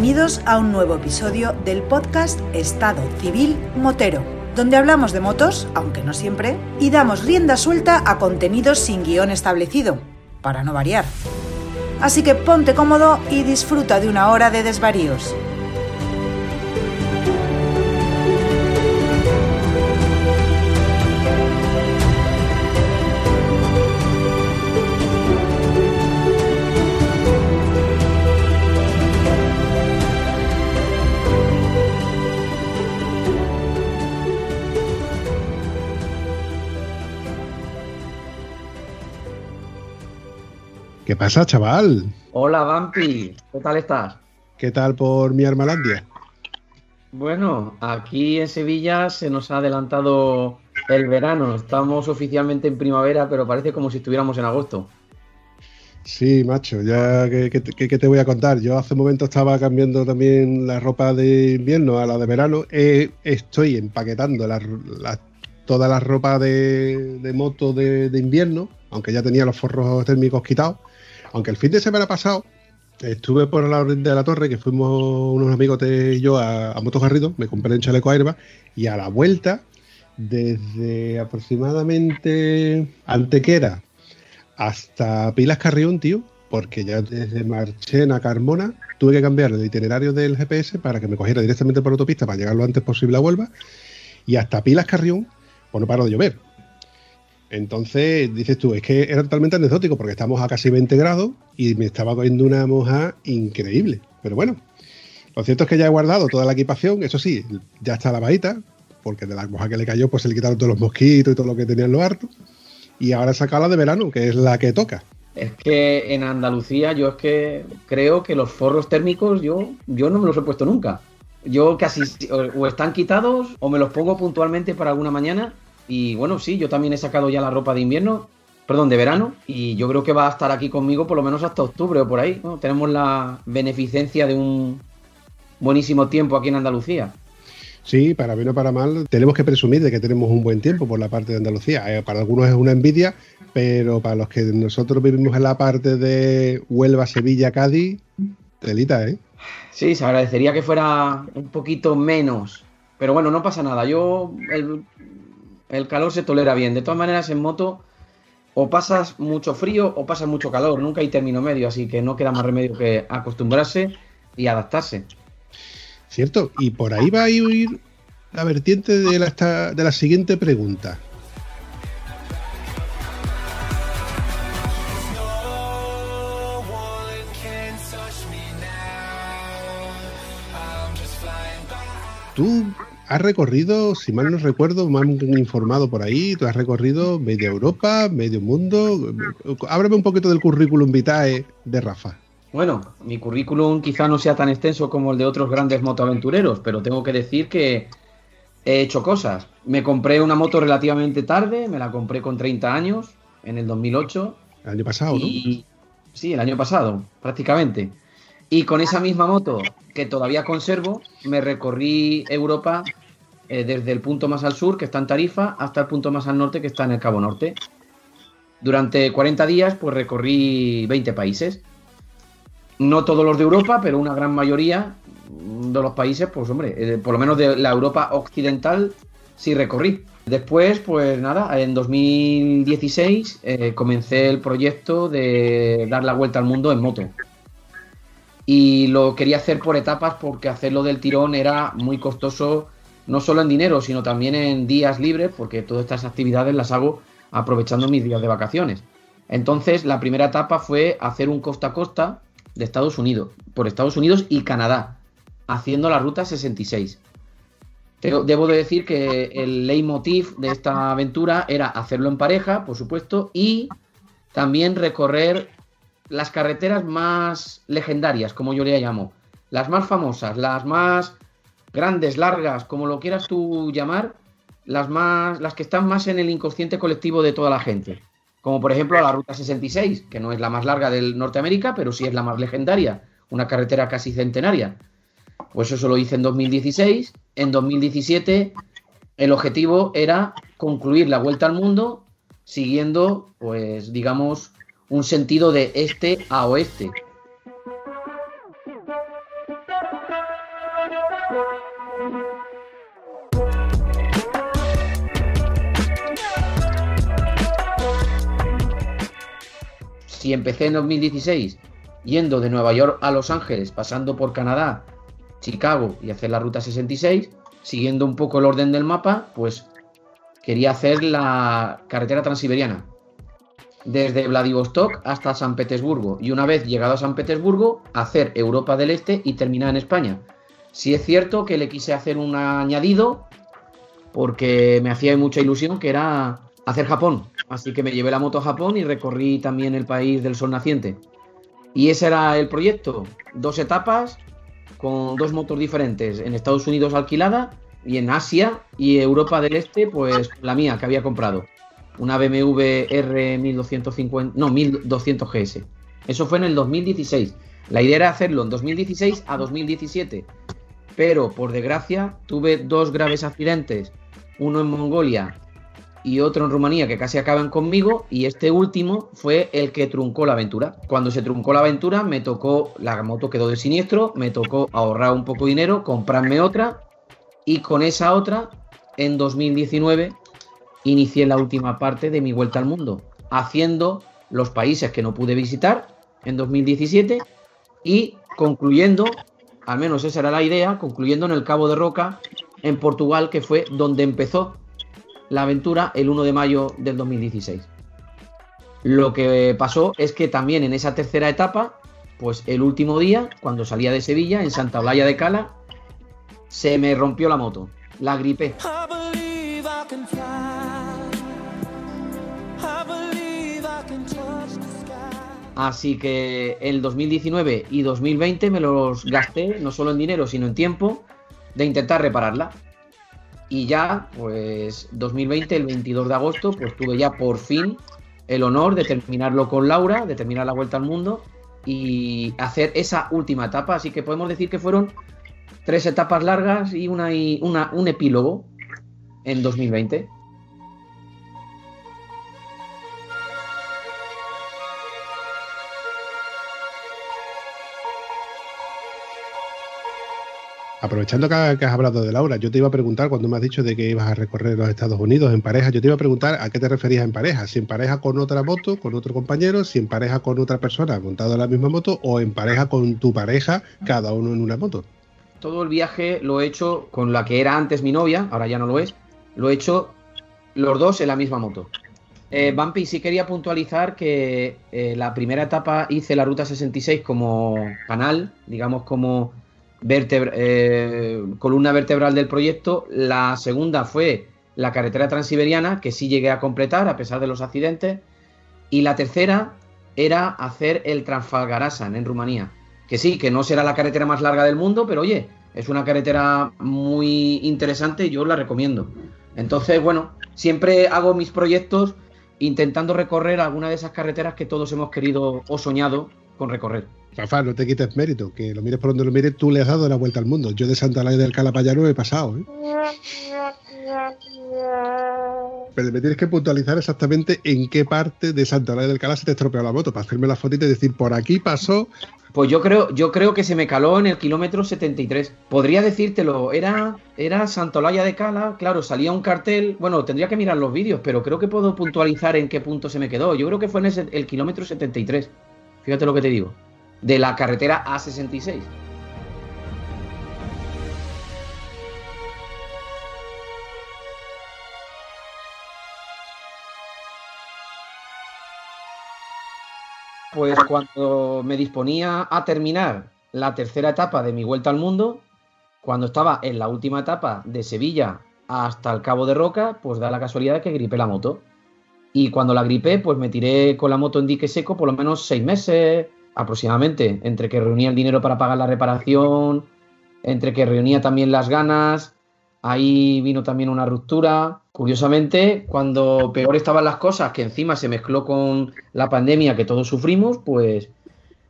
bienvenidos a un nuevo episodio del podcast Estado Civil Motero, donde hablamos de motos, aunque no siempre, y damos rienda suelta a contenidos sin guion establecido, para no variar. Así que ponte cómodo y disfruta de una hora de desvaríos. Pasa, chaval? Hola, Vampi. ¿Qué tal estás? ¿Qué tal por mi Armalandia? Bueno, aquí en Sevilla se nos ha adelantado el verano. Estamos oficialmente en primavera, pero parece como si estuviéramos en agosto. Sí, macho, ya que, te voy a contar. Yo hace un momento estaba cambiando también la ropa de invierno a la de verano. Eh, estoy empaquetando toda la ropa de, moto de, de, invierno, aunque ya tenía los forros térmicos quitados. Aunque el fin de semana pasado estuve por la orden de la torre, que fuimos unos amigos de yo a, a Motos Garrido, me compré un chaleco Airbag y a la vuelta, desde aproximadamente Antequera hasta Pilas Carrión, tío, porque ya desde Marchena a Carmona tuve que cambiar el itinerario del GPS para que me cogiera directamente por autopista para llegar lo antes posible a Huelva y hasta Pilas Carrión, pues no paro de llover. Entonces, dices tú, es que era totalmente anecdótico porque estamos a casi 20 grados y me estaba cogiendo una moja increíble. Pero bueno, lo cierto es que ya he guardado toda la equipación, eso sí, ya está lavadita, porque de la moja que le cayó, pues se le quitaron todos los mosquitos y todo lo que tenía en lo harto. Y ahora he sacado la de verano, que es la que toca. Es que en Andalucía yo es que creo que los forros térmicos yo, yo no me los he puesto nunca. Yo casi o están quitados o me los pongo puntualmente para alguna mañana y bueno, sí, yo también he sacado ya la ropa de invierno, perdón, de verano, y yo creo que va a estar aquí conmigo por lo menos hasta octubre o por ahí. Tenemos la beneficencia de un buenísimo tiempo aquí en Andalucía. Sí, para bien o para mal, tenemos que presumir de que tenemos un buen tiempo por la parte de Andalucía. Eh, para algunos es una envidia, pero para los que nosotros vivimos en la parte de Huelva, Sevilla, Cádiz, telita, ¿eh? Sí, se agradecería que fuera un poquito menos. Pero bueno, no pasa nada. Yo, el el calor se tolera bien. De todas maneras, en moto o pasas mucho frío o pasas mucho calor. Nunca hay término medio, así que no queda más remedio que acostumbrarse y adaptarse. Cierto, y por ahí va a ir la vertiente de la, de la siguiente pregunta. Tú has recorrido, si mal no recuerdo, me han informado por ahí, tú has recorrido media Europa, medio mundo. Ábrame un poquito del currículum vitae de Rafa. Bueno, mi currículum quizá no sea tan extenso como el de otros grandes motoaventureros, pero tengo que decir que he hecho cosas. Me compré una moto relativamente tarde, me la compré con 30 años, en el 2008. El año pasado, ¿no? Sí, el año pasado, prácticamente. Y con esa misma moto que todavía conservo, me recorrí Europa eh, desde el punto más al sur, que está en Tarifa, hasta el punto más al norte, que está en el Cabo Norte. Durante 40 días, pues recorrí 20 países. No todos los de Europa, pero una gran mayoría de los países, pues hombre, eh, por lo menos de la Europa occidental, sí recorrí. Después, pues nada, en 2016 eh, comencé el proyecto de dar la vuelta al mundo en moto. Y lo quería hacer por etapas porque hacerlo del tirón era muy costoso no solo en dinero, sino también en días libres, porque todas estas actividades las hago aprovechando mis días de vacaciones. Entonces, la primera etapa fue hacer un costa a costa de Estados Unidos, por Estados Unidos y Canadá, haciendo la ruta 66. Debo de decir que el leitmotiv de esta aventura era hacerlo en pareja, por supuesto, y también recorrer las carreteras más legendarias, como yo le llamo, las más famosas, las más grandes, largas, como lo quieras tú llamar, las más, las que están más en el inconsciente colectivo de toda la gente. Como por ejemplo la Ruta 66, que no es la más larga del Norteamérica, pero sí es la más legendaria, una carretera casi centenaria. Pues eso lo hice en 2016. En 2017 el objetivo era concluir la vuelta al mundo siguiendo, pues digamos, un sentido de este a oeste. Si empecé en 2016 yendo de Nueva York a Los Ángeles, pasando por Canadá, Chicago y hacer la ruta 66, siguiendo un poco el orden del mapa, pues quería hacer la carretera transiberiana desde Vladivostok hasta San Petersburgo y una vez llegado a San Petersburgo hacer Europa del Este y terminar en España. Si es cierto que le quise hacer un añadido porque me hacía mucha ilusión que era hacer Japón, así que me llevé la moto a Japón y recorrí también el país del sol naciente. Y ese era el proyecto, dos etapas con dos motos diferentes, en Estados Unidos alquilada y en Asia y Europa del Este, pues la mía que había comprado una BMW R 1250, no, 1200 GS. Eso fue en el 2016. La idea era hacerlo en 2016 a 2017. Pero por desgracia tuve dos graves accidentes, uno en Mongolia y otro en Rumanía que casi acaban conmigo y este último fue el que truncó la aventura. Cuando se truncó la aventura me tocó, la moto quedó de siniestro, me tocó ahorrar un poco de dinero, comprarme otra y con esa otra en 2019 inicié la última parte de mi vuelta al mundo, haciendo los países que no pude visitar en 2017 y concluyendo, al menos esa era la idea, concluyendo en el Cabo de Roca, en Portugal, que fue donde empezó la aventura el 1 de mayo del 2016. Lo que pasó es que también en esa tercera etapa, pues el último día, cuando salía de Sevilla, en Santa Blaya de Cala, se me rompió la moto, la gripé. Así que el 2019 y 2020 me los gasté, no solo en dinero, sino en tiempo, de intentar repararla. Y ya, pues 2020, el 22 de agosto, pues tuve ya por fin el honor de terminarlo con Laura, de terminar la vuelta al mundo y hacer esa última etapa. Así que podemos decir que fueron tres etapas largas y, una, y una, un epílogo en 2020. Aprovechando que, has hablado de Laura, yo te iba a preguntar cuando me has dicho de que ibas a recorrer los Estados Unidos en pareja, yo te iba a preguntar a qué te referías en pareja, si en pareja con otra moto, con otro compañero, si en pareja con otra persona montado en la misma moto o en pareja con tu pareja, cada uno en una moto. Todo el viaje lo he hecho con la que era antes mi novia, ahora ya no lo es, lo he hecho los dos en la misma moto. Eh, Bumpy, sí quería puntualizar que eh, la primera etapa hice la Ruta 66 como canal, digamos como eh, columna vertebral del proyecto. La segunda fue la carretera transiberiana, que sí llegué a completar a pesar de los accidentes. Y la tercera era hacer el Transfalgarasan en Rumanía. Que sí, que no será la carretera más larga del mundo, pero oye, es una carretera muy interesante y yo la recomiendo. Entonces, bueno, siempre hago mis proyectos intentando recorrer alguna de esas carreteras que todos hemos querido o soñado con recorrer. Rafa, no te quites mérito, que lo mires por donde lo mires, tú le has dado la vuelta al mundo. Yo de Santa Laia del Calapayano he pasado, ¿eh? Pero me tienes que puntualizar exactamente en qué parte de Santa Laia del Cala se te estropeó la moto, para hacerme la fotita y decir, por aquí pasó. Pues yo creo, yo creo que se me caló en el kilómetro 73. Podría decírtelo, era, era Santolaya de Cala, claro, salía un cartel, bueno, tendría que mirar los vídeos, pero creo que puedo puntualizar en qué punto se me quedó. Yo creo que fue en el kilómetro 73. Fíjate lo que te digo de la carretera A66. Pues cuando me disponía a terminar la tercera etapa de mi vuelta al mundo, cuando estaba en la última etapa de Sevilla hasta el Cabo de Roca, pues da la casualidad que gripé la moto. Y cuando la gripé, pues me tiré con la moto en dique seco por lo menos seis meses, aproximadamente, entre que reunía el dinero para pagar la reparación, entre que reunía también las ganas, ahí vino también una ruptura. Curiosamente, cuando peor estaban las cosas, que encima se mezcló con la pandemia que todos sufrimos, pues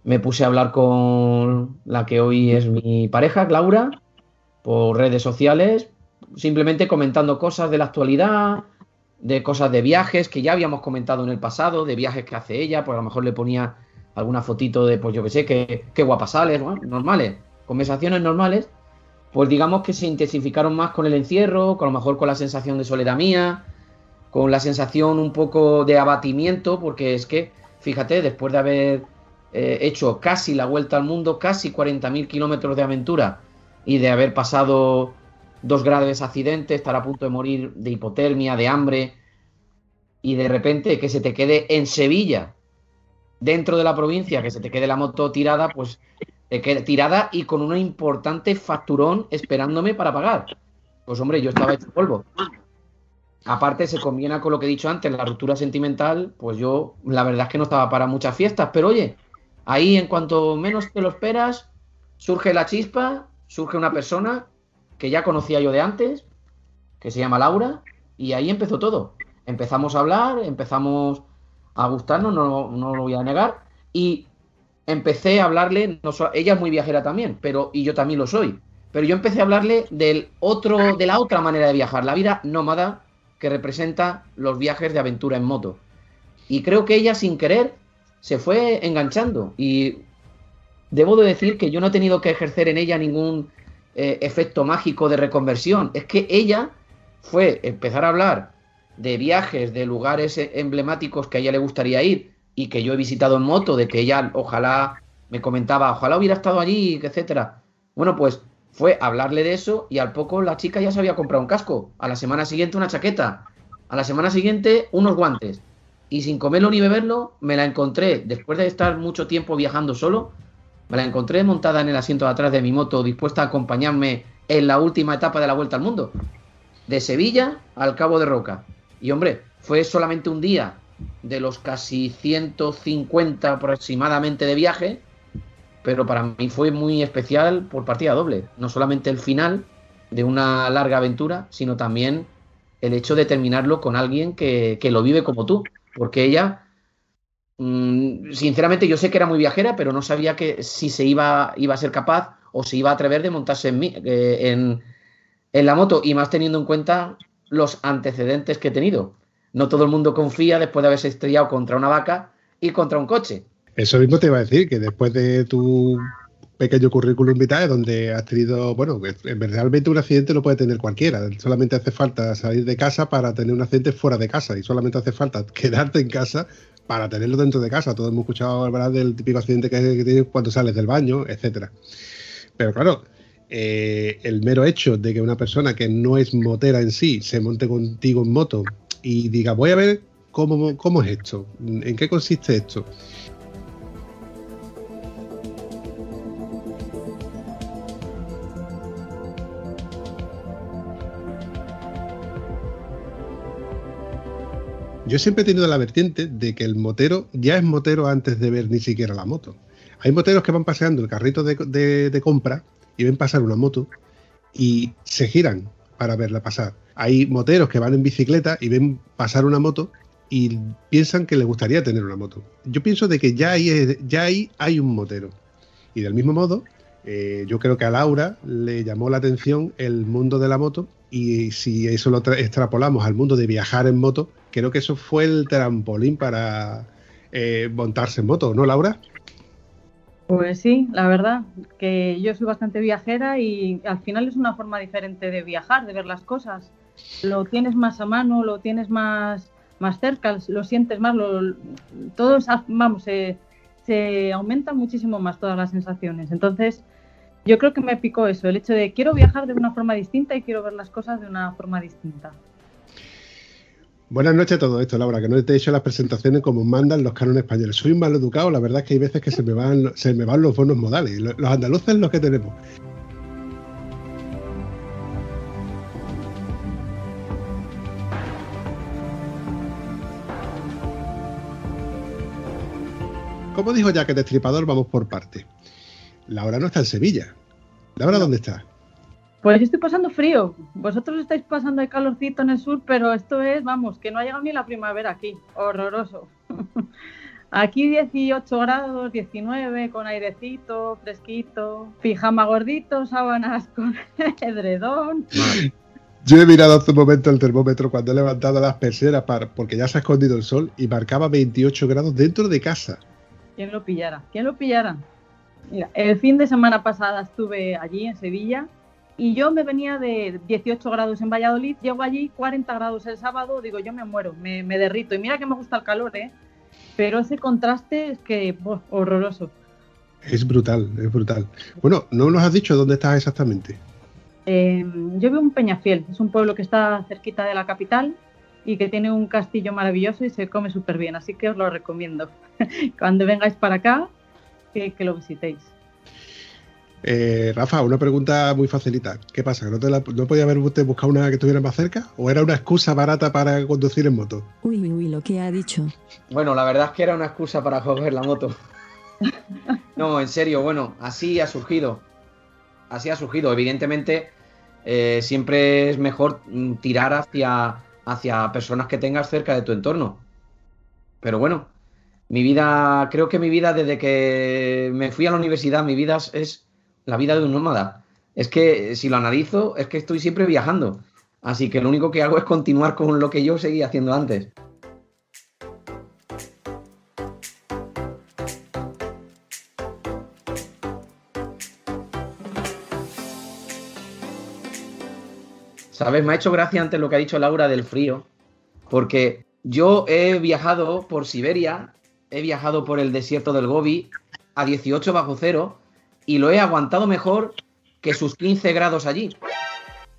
me puse a hablar con la que hoy es mi pareja, Laura, por redes sociales, simplemente comentando cosas de la actualidad, de cosas de viajes que ya habíamos comentado en el pasado, de viajes que hace ella, pues a lo mejor le ponía alguna fotito de, pues yo que sé, qué, qué sales, normales, conversaciones normales, pues digamos que se intensificaron más con el encierro, con lo mejor con la sensación de soledad mía, con la sensación un poco de abatimiento, porque es que fíjate, después de haber eh, hecho casi la vuelta al mundo, casi 40.000 kilómetros de aventura y de haber pasado dos graves accidentes, estar a punto de morir de hipotermia, de hambre, y de repente que se te quede en Sevilla, dentro de la provincia, que se te quede la moto tirada, pues te quede tirada y con un importante facturón esperándome para pagar. Pues hombre, yo estaba hecho polvo. Aparte se combina con lo que he dicho antes, la ruptura sentimental, pues yo la verdad es que no estaba para muchas fiestas, pero oye, ahí en cuanto menos te lo esperas, surge la chispa, surge una persona que ya conocía yo de antes, que se llama Laura, y ahí empezó todo. Empezamos a hablar, empezamos a gustarnos, no, no lo voy a negar, y empecé a hablarle, no, ella es muy viajera también, pero y yo también lo soy, pero yo empecé a hablarle del otro, de la otra manera de viajar, la vida nómada que representa los viajes de aventura en moto. Y creo que ella sin querer se fue enganchando y debo de decir que yo no he tenido que ejercer en ella ningún eh, efecto mágico de reconversión. Es que ella fue empezar a hablar de viajes, de lugares emblemáticos que a ella le gustaría ir y que yo he visitado en moto, de que ella ojalá me comentaba, ojalá hubiera estado allí, etcétera. Bueno, pues fue hablarle de eso y al poco la chica ya se había comprado un casco, a la semana siguiente una chaqueta, a la semana siguiente unos guantes. Y sin comerlo ni beberlo, me la encontré, después de estar mucho tiempo viajando solo, me la encontré montada en el asiento de atrás de mi moto, dispuesta a acompañarme en la última etapa de la vuelta al mundo. De Sevilla al Cabo de Roca. Y hombre, fue solamente un día de los casi 150 aproximadamente de viaje, pero para mí fue muy especial por partida doble. No solamente el final de una larga aventura, sino también el hecho de terminarlo con alguien que, que lo vive como tú. Porque ella Mm, sinceramente yo sé que era muy viajera, pero no sabía que si se iba, iba a ser capaz o se iba a atrever de montarse en, mí, eh, en, en la moto, y más teniendo en cuenta los antecedentes que he tenido. No todo el mundo confía después de haberse estrellado contra una vaca y contra un coche. Eso mismo te iba a decir, que después de tu pequeño currículum vitae donde has tenido, bueno, realmente un accidente lo puede tener cualquiera, solamente hace falta salir de casa para tener un accidente fuera de casa y solamente hace falta quedarte en casa para tenerlo dentro de casa. Todos hemos escuchado hablar del típico accidente que, tienes cuando sales del baño, etcétera. Pero claro, eh, el mero hecho de que una persona que no es motera en sí se monte contigo en moto y diga, voy a ver cómo, cómo es esto, en qué consiste esto. Yo siempre he tenido la vertiente de que el motero ya es motero antes de ver ni siquiera la moto. Hay moteros que van paseando el carrito de, compra y ven pasar una moto y se giran para verla pasar. Hay moteros que van en bicicleta y ven pasar una moto y piensan que les gustaría tener una moto. Yo pienso de que ya ahí, ya ahí hay un motero. Y del mismo modo, eh, yo creo que a Laura le llamó la atención el mundo de la moto y si eso lo extrapolamos al mundo de viajar en moto, creo que eso fue el trampolín para eh, montarse en moto, ¿no, Laura? Pues sí, la verdad, que yo soy bastante viajera y al final es una forma diferente de viajar, de ver las cosas. Lo tienes más a mano, lo tienes más, más cerca, lo sientes más, lo, todo, vamos, se, se aumenta muchísimo más todas las sensaciones. Entonces, yo creo que me picó eso, el hecho de quiero viajar de una forma distinta y quiero ver las cosas de una forma distinta. Buenas noches a todo esto, Laura, que no te he hecho las presentaciones como mandan los cánones españoles. Soy mal educado, la verdad es que hay veces que se me van, se me van los bonos modales. Los andaluces los que tenemos. Como dijo ya que Destripador, vamos por parte. Laura no está en Sevilla. Laura, ¿dónde está? Pues yo estoy pasando frío. Vosotros estáis pasando el calorcito en el sur, pero esto es, vamos, que no ha llegado ni la primavera aquí. Horroroso. Aquí 18 grados, 19, con airecito, fresquito, pijama gordito, sábanas con edredón. Yo he mirado hace un momento el termómetro cuando he levantado las persianas para, porque ya se ha escondido el sol y marcaba 28 grados dentro de casa. ¿Quién lo pillara? ¿Quién lo pillara? Mira, el fin de semana pasada estuve allí en Sevilla y yo me venía de 18 grados en Valladolid, llego allí 40 grados el sábado, digo yo me muero, me, derrito. Y mira que me gusta el calor, ¿eh? pero ese contraste es que horroroso. Es brutal, es brutal. Bueno, no nos has dicho dónde estás exactamente. Em, yo vivo en Peñafiel, es un pueblo que está cerquita de la capital y que tiene un castillo maravilloso y se come súper bien, así que os lo recomiendo. Cuando vengáis para acá, que, lo visitéis. Eh, Rafa, una pregunta muy facilita. ¿Qué pasa? ¿No, te ¿No podía haber usted buscado una que estuviera más cerca? ¿O era una excusa barata para conducir en moto? Uy, uy, uy, lo que ha dicho. Bueno, la verdad es que era una excusa para coger la moto. no, en serio, bueno, así ha surgido. Así ha surgido. Evidentemente, eh, siempre es mejor tirar hacia, hacia personas que tengas cerca de tu entorno. Pero bueno, mi vida, creo que mi vida desde que me fui a la universidad, mi vida es la vida de un nómada. Es que si lo analizo, es que estoy siempre viajando. Así que lo único que hago es continuar con lo que yo seguía haciendo antes. ¿Sabes? Me ha hecho gracia antes lo que ha dicho Laura del frío, porque yo he viajado por Siberia, he viajado por el desierto del Gobi a 18 bajo cero y lo he aguantado mejor que sus 15 grados allí.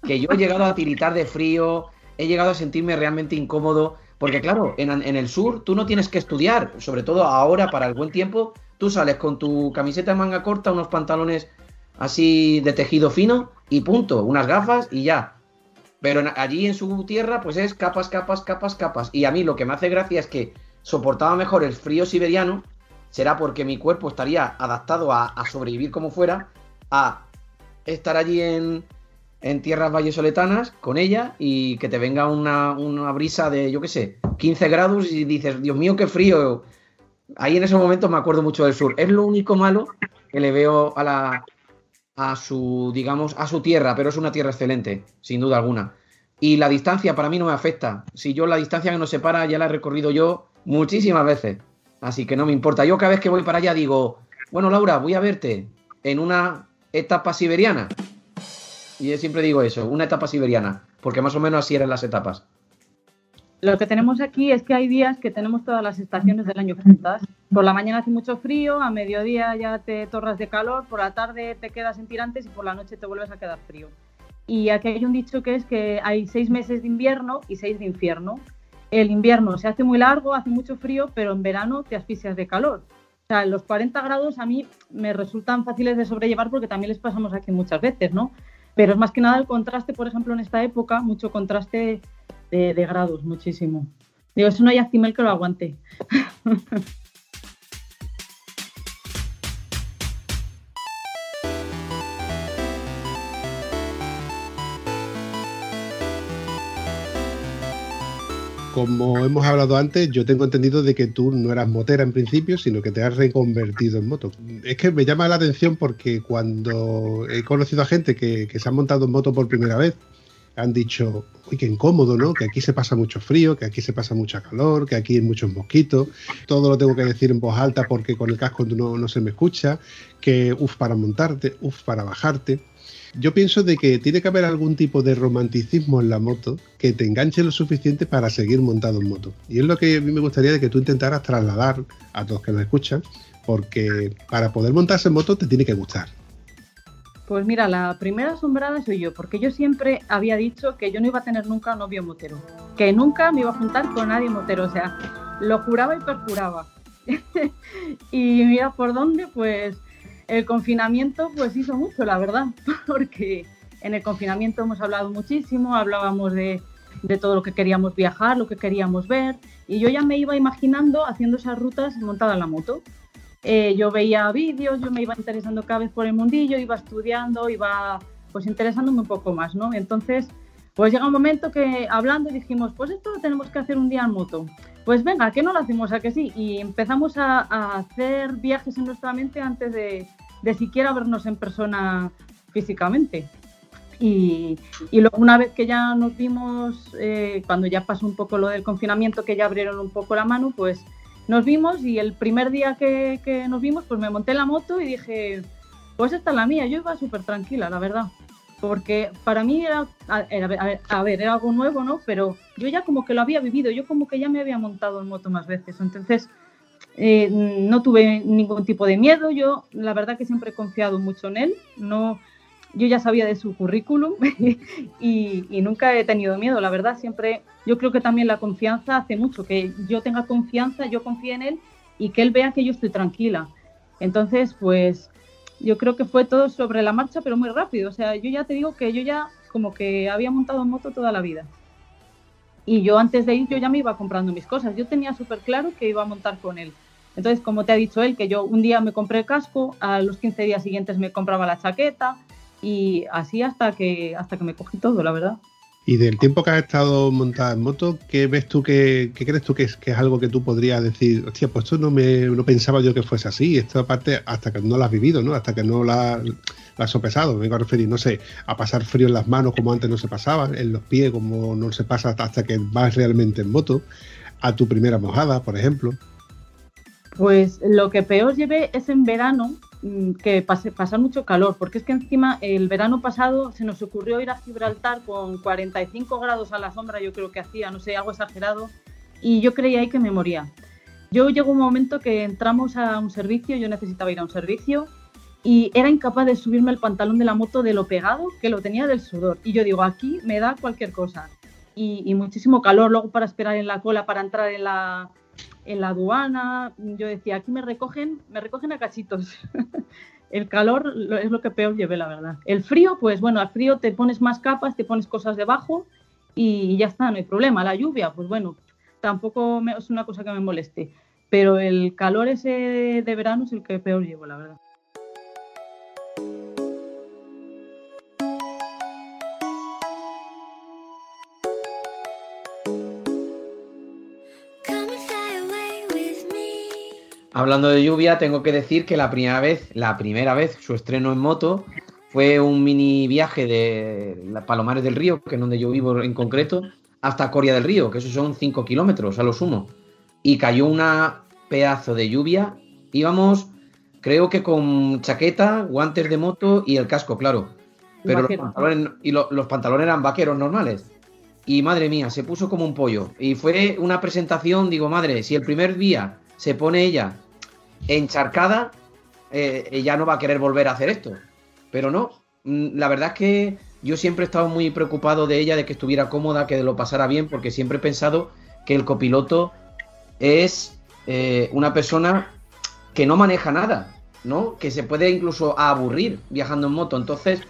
Que yo he llegado a tiritar de frío, he llegado a sentirme realmente incómodo, porque claro, en, el sur tú no tienes que estudiar, sobre todo ahora para el buen tiempo, tú sales con tu camiseta de manga corta, unos pantalones así de tejido fino y punto, unas gafas y ya. Pero allí en su tierra pues es capas, capas, capas, capas. Y a mí lo que me hace gracia es que soportaba mejor el frío siberiano será porque mi cuerpo estaría adaptado a, sobrevivir como fuera, a estar allí en, tierras vallesoletanas con ella y que te venga una, brisa de, yo qué sé, 15 grados y dices, Dios mío, qué frío. Ahí en ese momento me acuerdo mucho del sur. Es lo único malo que le veo a la a su, digamos, a su tierra, pero es una tierra excelente, sin duda alguna. Y la distancia para mí no me afecta. Si yo la distancia que nos separa ya la he recorrido yo muchísimas veces. Así que no me importa. Yo cada vez que voy para allá digo, bueno, Laura, voy a verte en una etapa siberiana. Y yo siempre digo eso, una etapa siberiana, porque más o menos así eran las etapas. Lo que tenemos aquí es que hay días que tenemos todas las estaciones del año juntas. Por la mañana hace mucho frío, a mediodía ya te torras de calor, por la tarde te quedas en tirantes y por la noche te vuelves a quedar frío. Y aquí hay un dicho que es que hay seis meses de invierno y seis de infierno el invierno se hace muy largo, hace mucho frío, pero en verano te asfixias de calor. O sea, los 40 grados a mí me resultan fáciles de sobrellevar porque también les pasamos aquí muchas veces, ¿no? Pero es más que nada el contraste, por ejemplo, en esta época, mucho contraste de, grados, muchísimo. Digo, eso no hay actimel que lo aguante. como hemos hablado antes, yo tengo entendido de que tú no eras motera en principio, sino que te has reconvertido en moto. Es que me llama la atención porque cuando he conocido a gente que, se ha montado en moto por primera vez, han dicho, uy, qué incómodo, ¿no? Que aquí se pasa mucho frío, que aquí se pasa mucha calor, que aquí hay muchos mosquitos, todo lo tengo que decir en voz alta porque con el casco no, no se me escucha, que uff para montarte, uff para bajarte. Yo pienso de que tiene que haber algún tipo de romanticismo en la moto que te enganche lo suficiente para seguir montado en moto. Y es lo que a mí me gustaría de que tú intentaras trasladar a todos que nos escuchan, porque para poder montarse en moto te tiene que gustar. Pues mira, la primera asombrada soy yo, porque yo siempre había dicho que yo no iba a tener nunca novio motero, que nunca me iba a juntar con nadie motero, o sea, lo juraba y perjuraba. y mira por dónde, pues el confinamiento pues hizo mucho, la verdad, porque en el confinamiento hemos hablado muchísimo, hablábamos de, todo lo que queríamos viajar, lo que queríamos ver, y yo ya me iba imaginando haciendo esas rutas montada en la moto. Eh, yo veía vídeos, yo me iba interesando cada vez por el mundillo, iba estudiando, iba pues interesándome un poco más, ¿no? Entonces, pues llega un momento que hablando dijimos, pues esto lo tenemos que hacer un día en moto. Pues venga, ¿qué no lo hacemos? ¿A que sí? Y empezamos a, hacer viajes en nuestra mente antes de, siquiera vernos en persona físicamente. Y, luego una vez que ya nos vimos, eh, cuando ya pasó un poco lo del confinamiento, que ya abrieron un poco la mano, pues nos vimos y el primer día que, nos vimos, pues me monté la moto y dije, pues esta es la mía, yo iba súper tranquila, la verdad. Porque para mí era, algo nuevo, ¿no? Pero yo ya como que lo había vivido, yo como que ya me había montado en moto más veces, entonces eh, no tuve ningún tipo de miedo, yo la verdad que siempre he confiado mucho en él, no, yo ya sabía de su currículum y, y, nunca he tenido miedo, la verdad, siempre, yo creo que también la confianza hace mucho, que yo tenga confianza, yo confíe en él y que él vea que yo estoy tranquila. Entonces, pues yo creo que fue todo sobre la marcha, pero muy rápido. O sea, yo ya te digo que yo ya como que había montado moto toda la vida. Y yo antes de ir, yo ya me iba comprando mis cosas. Yo tenía súper claro que iba a montar con él. Entonces, como te ha dicho él, que yo un día me compré el casco, a los 15 días siguientes me compraba la chaqueta y así hasta que, hasta que me cogí todo, la verdad. Y del tiempo que has estado montada en moto, ¿qué ves tú que, crees tú que es, que es algo que tú podrías decir, hostia, pues esto no me no pensaba yo que fuese así, esta parte hasta que no la has vivido, ¿no? Hasta que no la, la has sopesado, me vengo a referir, no sé, a pasar frío en las manos como antes no se pasaba, en los pies como no se pasa hasta que vas realmente en moto, a tu primera mojada, por ejemplo. Pues lo que peor llevé es en verano, que pase, mucho calor, porque es que encima el verano pasado se nos ocurrió ir a Gibraltar con 45 grados a la sombra, yo creo que hacía, no sé, algo exagerado, y yo creía ahí que me moría. Yo llegó un momento que entramos a un servicio, yo necesitaba ir a un servicio, y era incapaz de subirme el pantalón de la moto de lo pegado que lo tenía del sudor. Y yo digo, aquí me da cualquier cosa. Y, y muchísimo calor, luego para esperar en la cola, para entrar en la, en la aduana, yo decía, aquí me recogen, me recogen a cachitos. el calor es lo que peor llevé, la verdad. El frío, pues bueno, al frío te pones más capas, te pones cosas debajo y ya está, no hay problema. La lluvia, pues bueno, tampoco es una cosa que me moleste. Pero el calor ese de verano es el que peor llevo, la verdad. Hablando de lluvia, tengo que decir que la primera vez, la primera vez, su estreno en moto fue un mini viaje de Palomares del Río, que es donde yo vivo en concreto, hasta Coria del Río, que esos son 5 kilómetros a lo sumo. Y cayó una pedazo de lluvia. Íbamos, creo que con chaqueta, guantes de moto y el casco, claro. Pero los pantalones, y los pantalones eran vaqueros normales. Y madre mía, se puso como un pollo. Y fue una presentación, digo, madre, si el primer día se pone ella encharcada, eh, ella no va a querer volver a hacer esto. Pero no, mm, la verdad es que yo siempre he estado muy preocupado de ella, de que estuviera cómoda, que lo pasara bien, porque siempre he pensado que el copiloto es eh, una persona que no maneja nada, ¿no? Que se puede incluso aburrir viajando en moto. Entonces,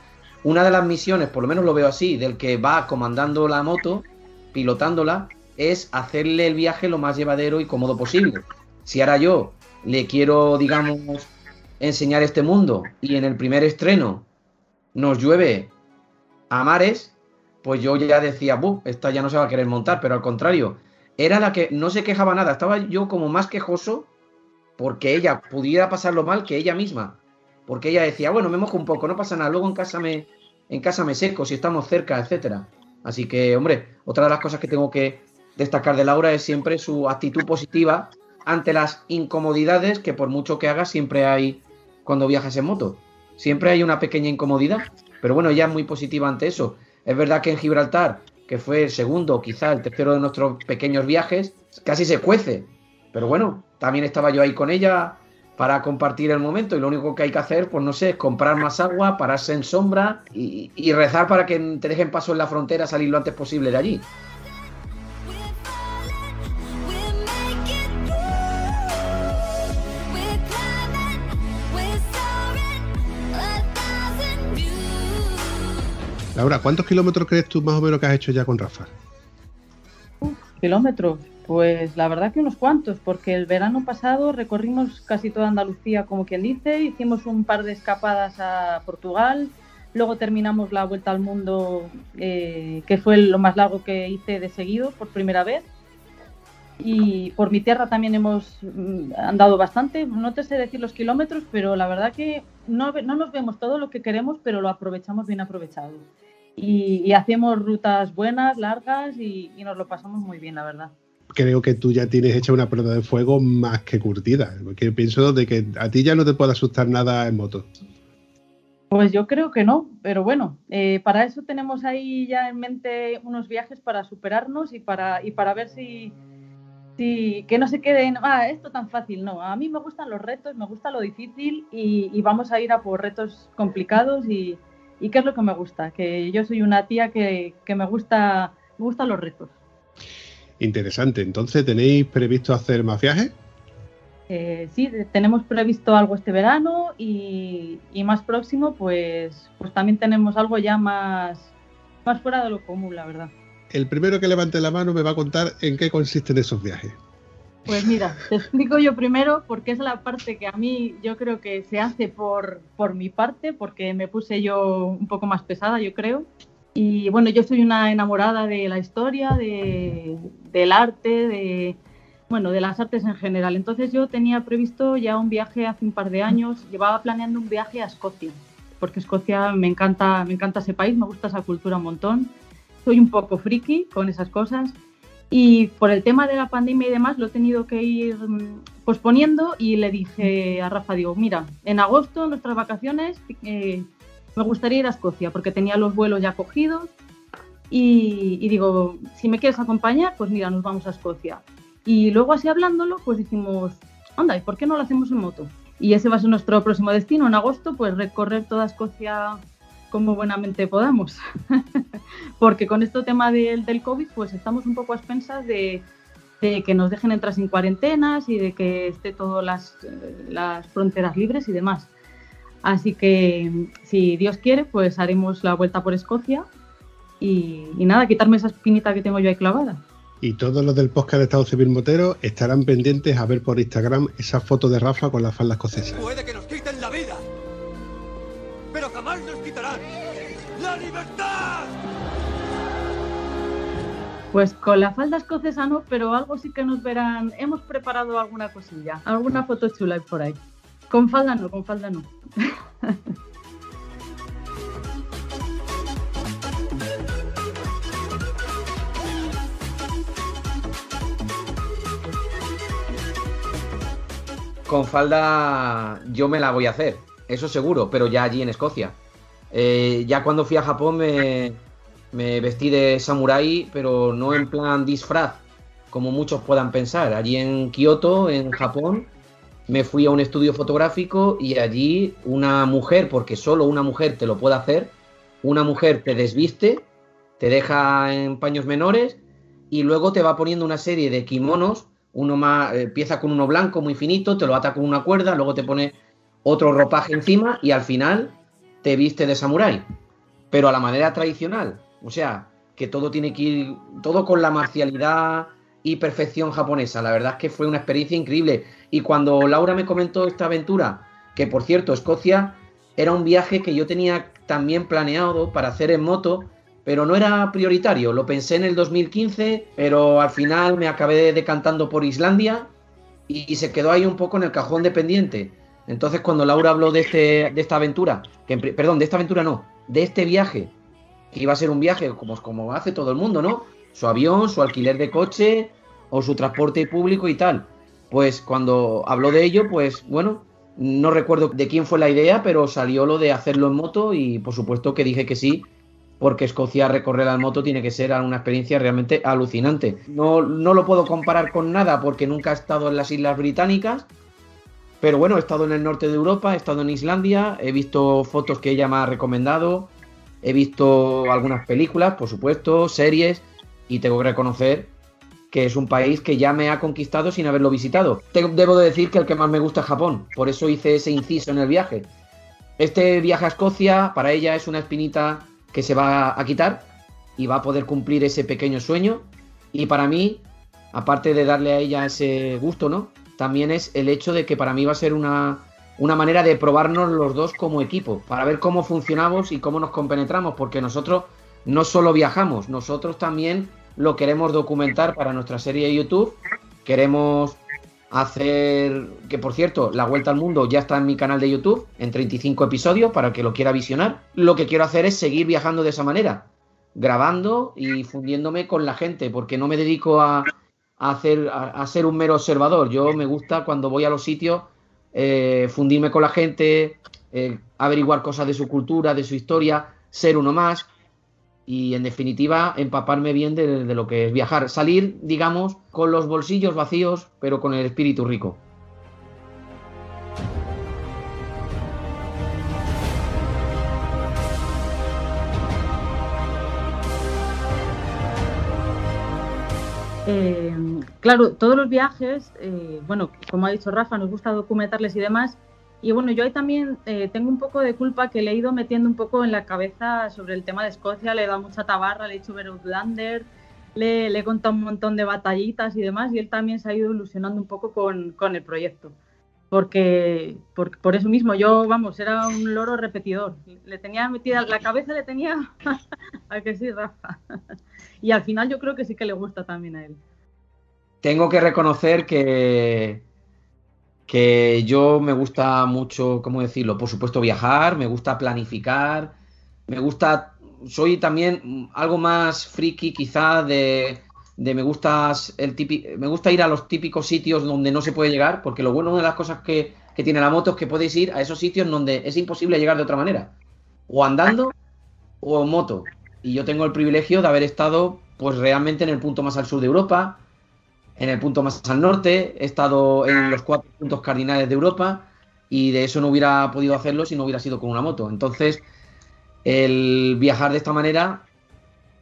una de las misiones, por lo menos lo veo así, del que va comandando la moto, pilotándola, es hacerle el viaje lo más llevadero y cómodo posible. Si ahora yo le quiero, digamos, enseñar este mundo y en el primer estreno nos llueve a mares, pues yo ya decía, Buh, esta ya no se va a querer montar, pero al contrario, era la que no se quejaba nada, estaba yo como más quejoso porque ella pudiera pasarlo mal que ella misma. Porque ella decía, bueno, me mojo un poco, no pasa nada, luego en casa me, en casa me seco, si estamos cerca, etcétera. Así que, hombre, otra de las cosas que tengo que destacar de Laura es siempre su actitud positiva ante las incomodidades que por mucho que hagas siempre hay cuando viajas en moto. Siempre hay una pequeña incomodidad, pero bueno, ella es muy positiva ante eso. Es verdad que en Gibraltar, que fue el segundo, quizá el tercero de nuestros pequeños viajes, casi se cuece. Pero bueno, también estaba yo ahí con ella para compartir el momento y lo único que hay que hacer, pues no sé, es comprar más agua, pararse en sombra y, y rezar para que te dejen paso en la frontera, salir lo antes posible de allí. Laura, ¿cuántos kilómetros crees tú más o menos que has hecho ya con Rafa? kilómetros, pues la verdad que unos cuantos, porque el verano pasado recorrimos casi toda Andalucía, como quien dice, hicimos un par de escapadas a Portugal, luego terminamos la vuelta al mundo, eh, que fue lo más largo que hice de seguido por primera vez. Y por mi tierra también hemos mm, andado bastante, no te sé decir los kilómetros, pero la verdad que no, no nos vemos todo lo que queremos, pero lo aprovechamos bien aprovechado y, hacemos rutas buenas, largas y, nos lo pasamos muy bien, la verdad. Creo que tú ya tienes hecha una prueba de fuego más que curtida, porque pienso de que a ti ya no te puede asustar nada en moto. Pues yo creo que no, pero bueno, eh, para eso tenemos ahí ya en mente unos viajes para superarnos y para, y para ver si, si que no se queden, ah, esto tan fácil, no, a mí me gustan los retos, me gusta lo difícil y, vamos a ir a por retos complicados y, y, qué es lo que me gusta, que yo soy una tía que, que me gusta, me gustan los retos. Interesante, entonces ¿tenéis previsto hacer más viajes? Eh, sí, tenemos previsto algo este verano y, más próximo, pues, pues también tenemos algo ya más, más fuera de lo común, la verdad. El primero que levante la mano me va a contar en qué consisten esos viajes. Pues mira, te explico yo primero porque es la parte que a mí yo creo que se hace por, por mi parte, porque me puse yo un poco más pesada, yo creo. Y bueno, yo soy una enamorada de la historia, de, del arte, de, bueno, de las artes en general. Entonces yo tenía previsto ya un viaje hace un par de años, llevaba planeando un viaje a Escocia, porque Escocia me encanta, me encanta ese país, me gusta esa cultura un montón. Soy un poco friki con esas cosas y por el tema de la pandemia y demás lo he tenido que ir mm, posponiendo y le dije a Rafa, digo, mira, en agosto, nuestras vacaciones, eh, me gustaría ir a Escocia porque tenía los vuelos ya cogidos y, y, digo, si me quieres acompañar, pues mira, nos vamos a Escocia. Y luego así hablándolo, pues dijimos, anda, ¿y por qué no lo hacemos en moto? Y ese va a ser nuestro próximo destino en agosto, pues recorrer toda Escocia como buenamente podamos. Porque con este tema del, del COVID, pues estamos un poco a expensas de, de, que nos dejen entrar sin cuarentenas y de que esté todas las, las fronteras libres y demás. Así que si Dios quiere, pues haremos la vuelta por Escocia y, y nada, quitarme esa espinita que tengo yo ahí clavada. Y todos los del podcast de Estado Civil Motero estarán pendientes a ver por Instagram esa foto de Rafa con la falda escocesa. Puede que nos quiten Pues con la falda escocesa no, pero algo sí que nos verán. Hemos preparado alguna cosilla, alguna foto chula por ahí. Con falda no, con falda no. Con falda yo me la voy a hacer, eso seguro, pero ya allí en Escocia. Eh, ya cuando fui a Japón me, vestí de samurái, pero no en plan disfraz, como muchos puedan pensar. Allí en Kioto, en Japón, me fui a un estudio fotográfico y allí una mujer, porque solo una mujer te lo puede hacer, una mujer te desviste, te deja en paños menores y luego te va poniendo una serie de kimonos uno más, empieza con uno blanco muy finito, te lo ata con una cuerda, luego te pone otro ropaje encima y al final te viste de samurái. Pero a la manera tradicional. O sea, que todo tiene que ir, todo con la marcialidad y perfección japonesa. La verdad es que fue una experiencia increíble. Y cuando Laura me comentó esta aventura, que por cierto, Escocia era un viaje que yo tenía también planeado para hacer en moto, pero no era prioritario. Lo pensé en el 2015, pero al final me acabé decantando por Islandia y, se quedó ahí un poco en el cajón de pendiente. Entonces, cuando Laura habló de, este, de esta aventura, que, perdón, de esta aventura no, de este viaje, que iba a ser un viaje como, como hace todo el mundo, ¿no? Su avión, su alquiler de coche o su transporte público y tal. Pues cuando habló de ello, pues bueno, no recuerdo de quién fue la idea, pero salió lo de hacerlo en moto y por supuesto que dije que sí porque Escocia recorrer al moto tiene que ser una experiencia realmente alucinante. No, no lo puedo comparar con nada porque nunca he estado en las Islas Británicas, pero bueno, he estado en el norte de Europa, he estado en Islandia, he visto fotos que ella me ha recomendado, he visto algunas películas, por supuesto, series, y tengo que reconocer que es un país que ya me ha conquistado sin haberlo visitado. Debo de decir que el que más me gusta es Japón, por eso hice ese inciso en el viaje. Este viaje a Escocia para ella es una espinita que se va a quitar y va a poder cumplir ese pequeño sueño. Y para mí, aparte de darle a ella ese gusto, ¿no? También es el hecho de que para mí va a ser una, una manera de probarnos los dos como equipo, para ver cómo funcionamos y cómo nos compenetramos, porque nosotros no solo viajamos, nosotros también lo queremos documentar para nuestra serie de YouTube, queremos hacer, que por cierto, la vuelta al mundo ya está en mi canal de YouTube, en 35 episodios, para que lo quiera visionar. Lo que quiero hacer es seguir viajando de esa manera, grabando y fundiéndome con la gente, porque no me dedico a, hacer, a, ser un mero observador. Yo me gusta cuando voy a los sitios eh, fundirme con la gente, eh, averiguar cosas de su cultura, de su historia, ser uno más y en definitiva empaparme bien de, lo que es viajar, salir, digamos, con los bolsillos vacíos, pero con el espíritu rico. Eh, claro, todos los viajes, eh, bueno, como ha dicho Rafa, nos gusta documentarles y demás. Y bueno, yo ahí también eh, tengo un poco de culpa que le he ido metiendo un poco en la cabeza sobre el tema de Escocia, le he dado mucha tabarra, le he hecho ver Outlander, le, le he contado un montón de batallitas y demás, y él también se ha ido ilusionando un poco con, el proyecto. Porque por, por, eso mismo, yo, vamos, era un loro repetidor. Le tenía metida, la cabeza le tenía a que sí, Rafa. y al final yo creo que sí que le gusta también a él. Tengo que reconocer que, que yo me gusta mucho, ¿cómo decirlo? Por supuesto viajar, me gusta planificar, me gusta, soy también algo más friki quizá de, de me, gusta el típico, me gusta ir a los típicos sitios donde no se puede llegar, porque lo bueno de las cosas que, que tiene la moto es que podéis ir a esos sitios donde es imposible llegar de otra manera, o andando o en moto. Y yo tengo el privilegio de haber estado pues realmente en el punto más al sur de Europa, en el punto más al norte, he estado en los cuatro puntos cardinales de Europa y de eso no hubiera podido hacerlo si no hubiera sido con una moto. Entonces, el viajar de esta manera,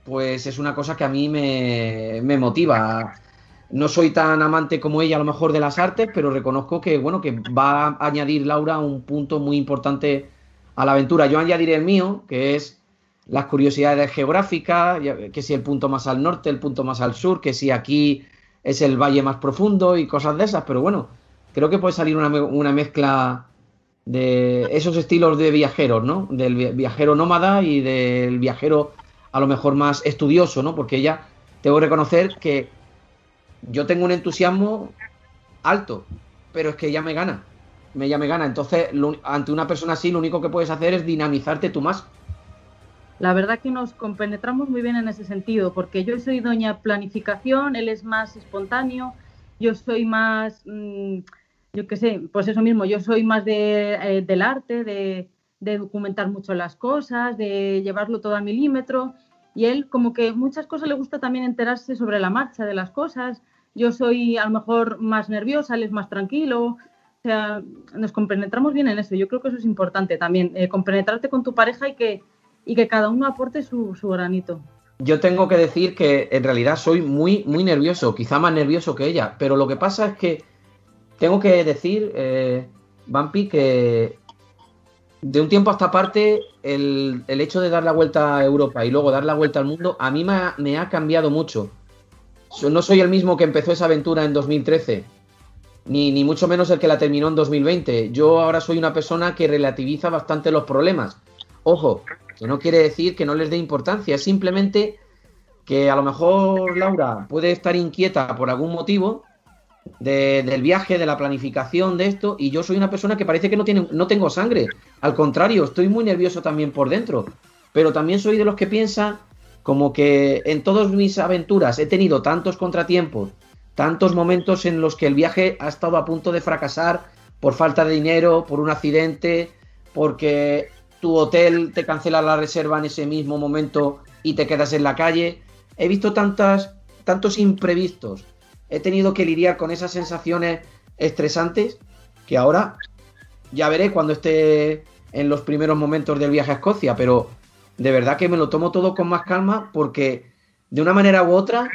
pues es una cosa que a mí me, motiva. No soy tan amante como ella a lo mejor de las artes, pero reconozco que, bueno, que va a añadir Laura un punto muy importante a la aventura. Yo añadiré el mío, que es las curiosidades geográficas, que si el punto más al norte, el punto más al sur, que si aquí es el valle más profundo y cosas de esas, pero bueno, creo que puede salir una, una mezcla de esos estilos de viajeros, ¿no? Del viajero nómada y del viajero a lo mejor más estudioso, ¿no? Porque ella, tengo que reconocer que yo tengo un entusiasmo alto, pero es que ella me gana, ella me gana. Entonces, lo, ante una persona así, lo único que puedes hacer es dinamizarte tú más. La verdad que nos compenetramos muy bien en ese sentido, porque yo soy doña planificación, él es más espontáneo, yo soy más, mmm, yo qué sé, pues eso mismo, yo soy más de, eh, del arte, de, de, documentar mucho las cosas, de llevarlo todo a milímetro, y él como que muchas cosas le gusta también enterarse sobre la marcha de las cosas, yo soy a lo mejor más nerviosa, él es más tranquilo, o sea, nos compenetramos bien en eso, yo creo que eso es importante también, eh, compenetrarte con tu pareja y que y que cada uno aporte su, su, granito. Yo tengo que decir que en realidad soy muy, muy nervioso, quizá más nervioso que ella, pero lo que pasa es que tengo que decir, eh, que de un tiempo a esta parte el, el, hecho de dar la vuelta a Europa y luego dar la vuelta al mundo a mí me ha, me ha cambiado mucho. No soy el mismo que empezó esa aventura en 2013, ni, ni mucho menos el que la terminó en 2020. Yo ahora soy una persona que relativiza bastante los problemas. Ojo, que no quiere decir que no les dé importancia, es simplemente que a lo mejor Laura puede estar inquieta por algún motivo de, del viaje, de la planificación de esto, y yo soy una persona que parece que no, tiene, no tengo sangre. Al contrario, estoy muy nervioso también por dentro. Pero también soy de los que piensa como que en todas mis aventuras he tenido tantos contratiempos, tantos momentos en los que el viaje ha estado a punto de fracasar por falta de dinero, por un accidente, porque tu hotel te cancela la reserva en ese mismo momento y te quedas en la calle. He visto tantas, tantos imprevistos. He tenido que lidiar con esas sensaciones estresantes que ahora ya veré cuando esté en los primeros momentos del viaje a Escocia, pero de verdad que me lo tomo todo con más calma porque de una manera u otra,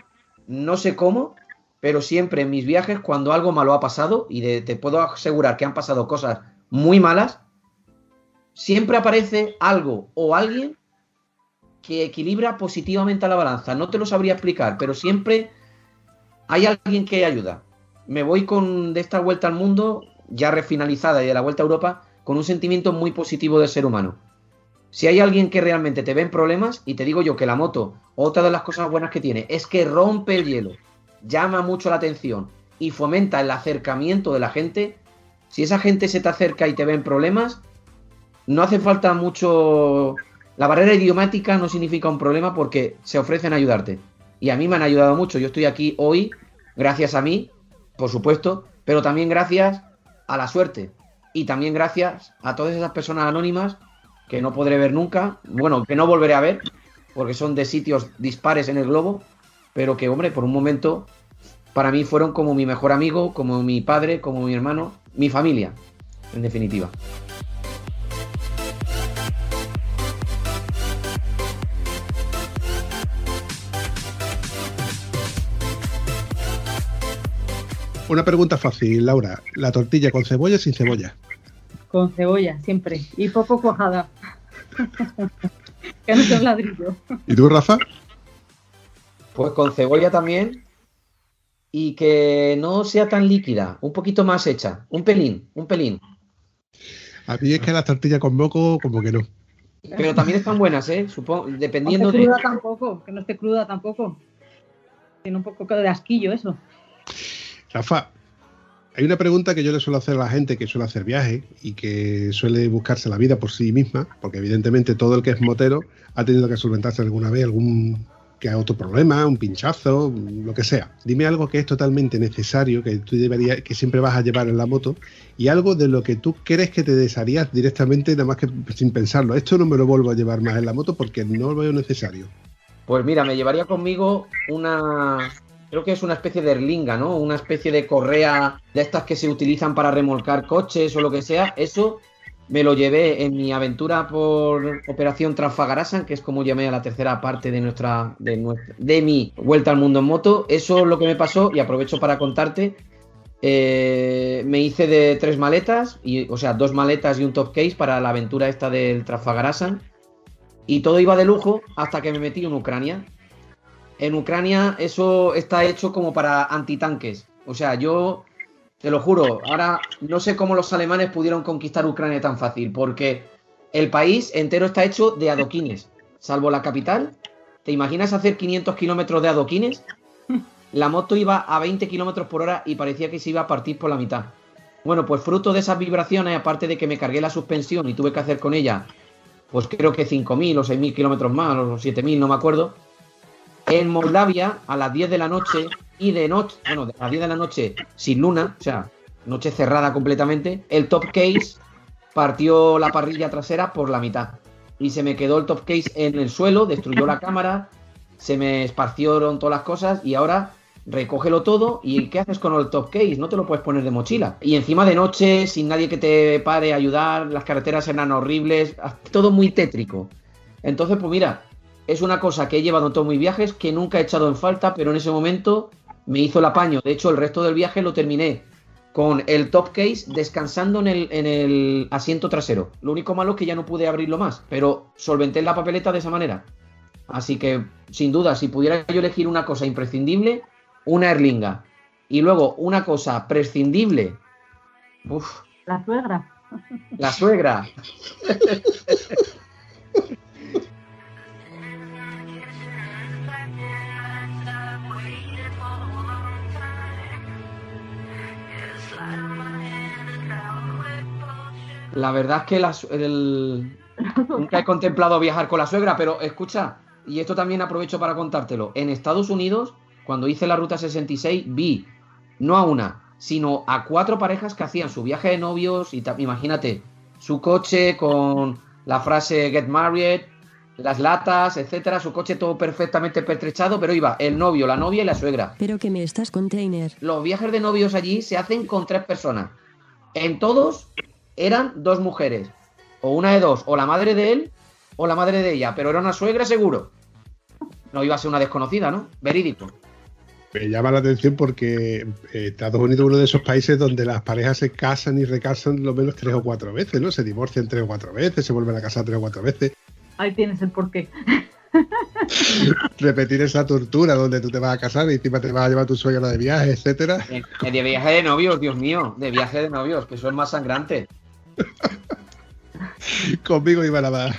no sé cómo, pero siempre en mis viajes cuando algo malo ha pasado, y de, te puedo asegurar que han pasado cosas muy malas, siempre aparece algo o alguien que equilibra positivamente a la balanza. No te lo sabría explicar, pero siempre hay alguien que ayuda. Me voy con de esta vuelta al mundo, ya refinalizada y de la vuelta a Europa, con un sentimiento muy positivo del ser humano. Si hay alguien que realmente te ve en problemas, y te digo yo que la moto, otra de las cosas buenas que tiene, es que rompe el hielo, llama mucho la atención y fomenta el acercamiento de la gente, si esa gente se te acerca y te ve en problemas, no hace falta mucho... La barrera idiomática no significa un problema porque se ofrecen a ayudarte. Y a mí me han ayudado mucho. Yo estoy aquí hoy gracias a mí, por supuesto, pero también gracias a la suerte. y también gracias a todas esas personas anónimas que no podré ver nunca, bueno, que no volveré a ver, porque son de sitios dispares en el globo, pero que, hombre, por un momento, para mí fueron como mi mejor amigo, como mi padre, como mi hermano, mi familia, en definitiva. Una pregunta fácil, Laura. ¿La tortilla con cebolla o sin cebolla? Con cebolla, siempre. Y poco cuajada. que no sea un ladrillo. ¿Y tú, Rafa? Pues con cebolla también. Y que no sea tan líquida, un poquito más hecha. Un pelín, un pelín. A mí es que la tortilla con moco, como que no. Pero también están buenas, ¿eh? Supongo, dependiendo no esté de. cruda tampoco, que no esté cruda tampoco. Tiene un poco de asquillo eso. Rafa, hay una pregunta que yo le suelo hacer a la gente que suele hacer viajes y que suele buscarse la vida por sí misma, porque evidentemente todo el que es motero ha tenido que solventarse alguna vez algún que otro problema, un pinchazo, lo que sea. Dime algo que es totalmente necesario, que tú deberías, que siempre vas a llevar en la moto, y algo de lo que tú crees que te desharías directamente, nada más que sin pensarlo. Esto no me lo vuelvo a llevar más en la moto porque no lo veo necesario. Pues mira, me llevaría conmigo una. Creo que es una especie de erlinga, ¿no? Una especie de correa de estas que se utilizan para remolcar coches o lo que sea. Eso me lo llevé en mi aventura por Operación Trafagarasan, que es como llamé a la tercera parte de nuestra, de nuestra, de mi vuelta al mundo en moto. Eso es lo que me pasó y aprovecho para contarte. Eh, me hice de tres maletas, y, o sea, dos maletas y un top case para la aventura esta del Trafagarasan. Y todo iba de lujo hasta que me metí en Ucrania. En Ucrania eso está hecho como para antitanques. O sea, yo te lo juro, ahora no sé cómo los alemanes pudieron conquistar Ucrania tan fácil, porque el país entero está hecho de adoquines, salvo la capital. ¿Te imaginas hacer 500 kilómetros de adoquines? La moto iba a 20 kilómetros por hora y parecía que se iba a partir por la mitad. Bueno, pues fruto de esas vibraciones, aparte de que me cargué la suspensión y tuve que hacer con ella, pues creo que 5.000 o 6.000 kilómetros más, o 7.000, no me acuerdo. En Moldavia, a las 10 de la noche, y de noche, bueno, a las 10 de la noche sin luna, o sea, noche cerrada completamente, el top case partió la parrilla trasera por la mitad. Y se me quedó el top case en el suelo, destruyó la cámara, se me esparcieron todas las cosas y ahora recógelo todo y ¿qué haces con el top case? No te lo puedes poner de mochila. Y encima de noche, sin nadie que te pare a ayudar, las carreteras eran horribles, todo muy tétrico. Entonces, pues mira, es una cosa que he llevado en todos mis viajes, que nunca he echado en falta, pero en ese momento me hizo el apaño. De hecho, el resto del viaje lo terminé con el top case descansando en el, en el asiento trasero. Lo único malo es que ya no pude abrirlo más, pero solventé la papeleta de esa manera. Así que, sin duda, si pudiera yo elegir una cosa imprescindible, una Erlinga. Y luego una cosa prescindible. Uf, La suegra. la suegra. La verdad es que la su- el- nunca he contemplado viajar con la suegra, pero escucha, y esto también aprovecho para contártelo. En Estados Unidos, cuando hice la ruta 66, vi no a una, sino a cuatro parejas que hacían su viaje de novios y imagínate, su coche con la frase Get Married, las latas, etcétera, su coche todo perfectamente pertrechado, pero iba el novio, la novia y la suegra. Pero que me estás container. Los viajes de novios allí se hacen con tres personas. En todos eran dos mujeres. O una de dos, o la madre de él o la madre de ella, pero era una suegra seguro. No iba a ser una desconocida, ¿no? Verídico. Me llama la atención porque eh, Estados Unidos es uno de esos países donde las parejas se casan y recasan lo menos tres o cuatro veces, ¿no? Se divorcian tres o cuatro veces, se vuelven a casar tres o cuatro veces. Ahí tienes el porqué. Repetir esa tortura donde tú te vas a casar y encima te vas a llevar tu suegra de viaje, etcétera. Eh, eh, De viaje de novios, Dios mío, de viaje de novios, que eso es más sangrante. Conmigo iba la más.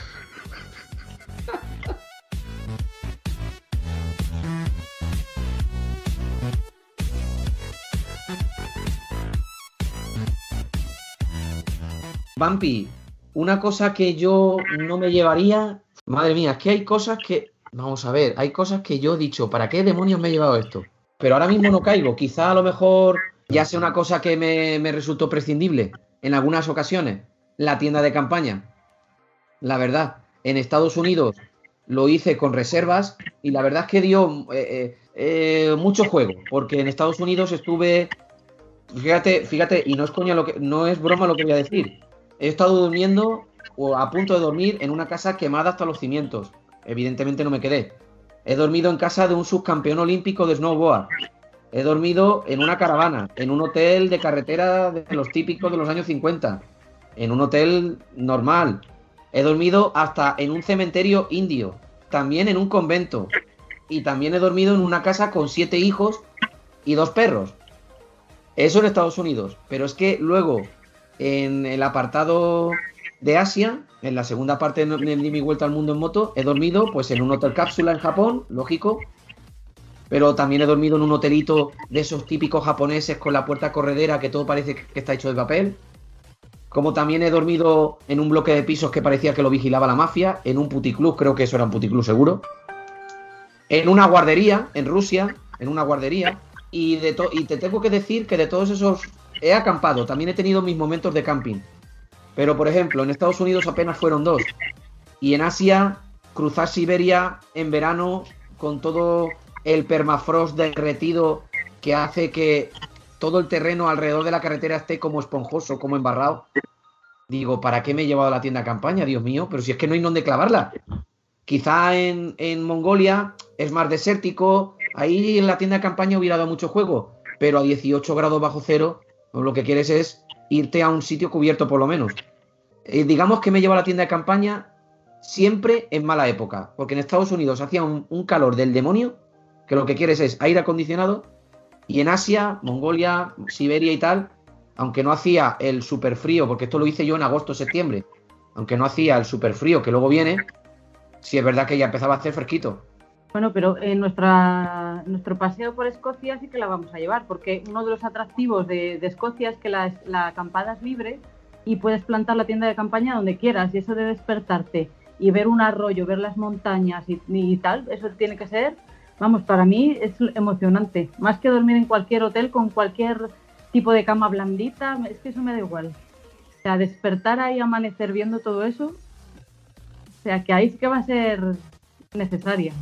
Vampi, una cosa que yo no me llevaría. Madre mía, es que hay cosas que. Vamos a ver, hay cosas que yo he dicho, ¿para qué demonios me he llevado esto? Pero ahora mismo no caigo. Quizá a lo mejor ya sea una cosa que me resultó prescindible. En algunas ocasiones la tienda de campaña. La verdad, en Estados Unidos lo hice con reservas y la verdad es que dio eh, eh, eh, mucho juego, porque en Estados Unidos estuve, fíjate, fíjate, y no es coña lo que, no es broma lo que voy a decir. He estado durmiendo o a punto de dormir en una casa quemada hasta los cimientos. Evidentemente no me quedé. He dormido en casa de un subcampeón olímpico de snowboard. He dormido en una caravana, en un hotel de carretera de los típicos de los años 50, en un hotel normal. He dormido hasta en un cementerio indio, también en un convento. Y también he dormido en una casa con siete hijos y dos perros. Eso en Estados Unidos. Pero es que luego, en el apartado de Asia, en la segunda parte de mi vuelta al mundo en moto, he dormido pues en un hotel cápsula en Japón, lógico, pero también he dormido en un hotelito de esos típicos japoneses con la puerta corredera que todo parece que está hecho de papel. Como también he dormido en un bloque de pisos que parecía que lo vigilaba la mafia, en un puticlub, creo que eso era un puticlub seguro. En una guardería, en Rusia, en una guardería. Y, de y te tengo que decir que de todos esos he acampado, también he tenido mis momentos de camping. Pero, por ejemplo, en Estados Unidos apenas fueron dos. Y en Asia, cruzar Siberia en verano con todo el permafrost derretido que hace que todo el terreno alrededor de la carretera esté como esponjoso, como embarrado. Digo, ¿para qué me he llevado a la tienda de campaña, Dios mío? Pero si es que no hay donde clavarla. Quizá en, en Mongolia es más desértico, ahí en la tienda de campaña hubiera dado mucho juego, pero a 18 grados bajo cero, lo que quieres es irte a un sitio cubierto por lo menos. Eh, digamos que me lleva a la tienda de campaña siempre en mala época, porque en Estados Unidos hacía un, calor del demonio, que lo que quieres es aire acondicionado, y en Asia, Mongolia, Siberia y tal, aunque no hacía el super frío, porque esto lo hice yo en agosto-septiembre, aunque no hacía el super frío que luego viene, sí es verdad que ya empezaba a hacer fresquito. Bueno, pero en nuestra, nuestro paseo por Escocia sí que la vamos a llevar, porque uno de los atractivos de, Escocia es que la, acampada es libre y puedes plantar la tienda de campaña donde quieras y eso de despertarte y ver un arroyo, ver las montañas y, tal, eso tiene que ser, vamos, para mí es emocionante. Más que dormir en cualquier hotel con cualquier tipo de cama blandita, es que eso me da igual. O sea, despertar ahí, amanecer viendo todo eso, o sea, que ahí sí que va a ser necesaria.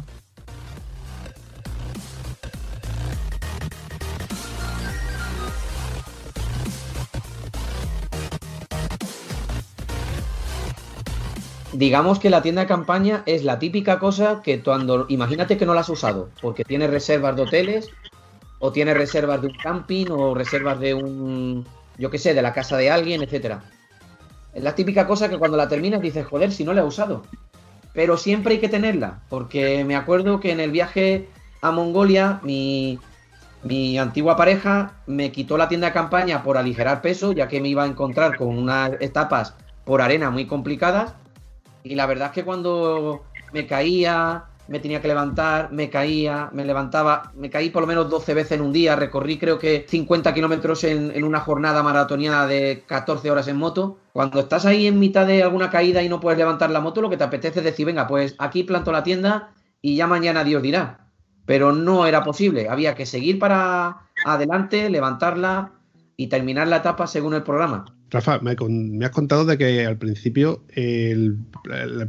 Digamos que la tienda de campaña es la típica cosa que cuando, imagínate que no la has usado, porque tiene reservas de hoteles, o tiene reservas de un camping, o reservas de un, yo qué sé, de la casa de alguien, etcétera. Es la típica cosa que cuando la terminas dices, joder, si no la he usado. Pero siempre hay que tenerla, porque me acuerdo que en el viaje a Mongolia, mi, mi antigua pareja me quitó la tienda de campaña por aligerar peso, ya que me iba a encontrar con unas etapas por arena muy complicadas y la verdad es que cuando me caía, me tenía que levantar, me caía, me levantaba, me caí por lo menos 12 veces en un día, recorrí creo que 50 kilómetros en, una jornada maratoniana de 14 horas en moto. Cuando estás ahí en mitad de alguna caída y no puedes levantar la moto, lo que te apetece es decir, venga, pues aquí planto la tienda y ya mañana Dios dirá. Pero no era posible, había que seguir para adelante, levantarla y terminar la etapa según el programa. Rafa, me, has contado de que al principio, el,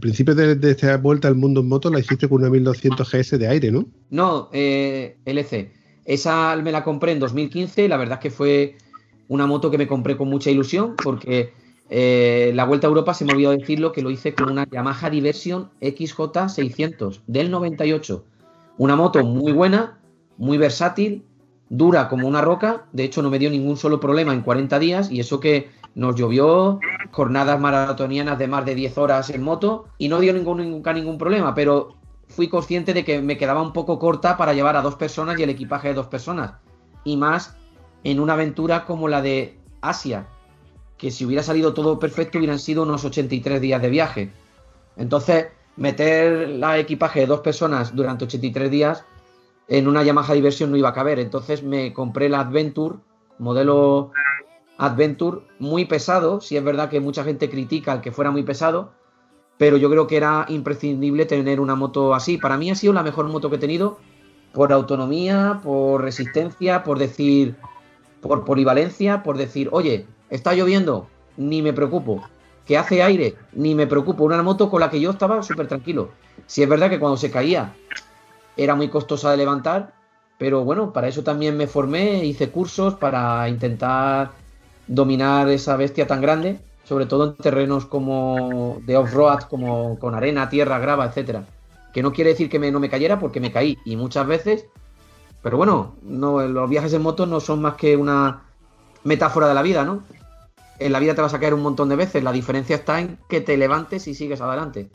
principio de, esta vuelta al mundo en moto la hiciste con una 1200 GS de aire, ¿no? No, eh, LC. Esa me la compré en 2015. La verdad es que fue una moto que me compré con mucha ilusión porque eh, la vuelta a Europa, se me olvidó decirlo, que lo hice con una Yamaha Diversion XJ600 del 98. Una moto muy buena, muy versátil, dura como una roca. De hecho, no me dio ningún solo problema en 40 días y eso que nos llovió, jornadas maratonianas de más de 10 horas en moto y no dio ningún, nunca ningún problema, pero fui consciente de que me quedaba un poco corta para llevar a dos personas y el equipaje de dos personas. Y más en una aventura como la de Asia, que si hubiera salido todo perfecto hubieran sido unos 83 días de viaje. Entonces, meter la equipaje de dos personas durante 83 días en una Yamaha Diversión no iba a caber. Entonces me compré la Adventure, modelo Adventure muy pesado. Si es verdad que mucha gente critica que fuera muy pesado, pero yo creo que era imprescindible tener una moto así. Para mí ha sido la mejor moto que he tenido por autonomía, por resistencia, por decir, por polivalencia, por decir, oye, está lloviendo, ni me preocupo. Que hace aire, ni me preocupo. Una moto con la que yo estaba súper tranquilo. Si es verdad que cuando se caía era muy costosa de levantar, pero bueno, para eso también me formé, hice cursos para intentar dominar esa bestia tan grande, sobre todo en terrenos como de off-road, como con arena, tierra, grava, etcétera. Que no quiere decir que me, no me cayera porque me caí y muchas veces, pero bueno, no, los viajes en moto no son más que una metáfora de la vida, ¿no? En la vida te vas a caer un montón de veces, la diferencia está en que te levantes y sigues adelante.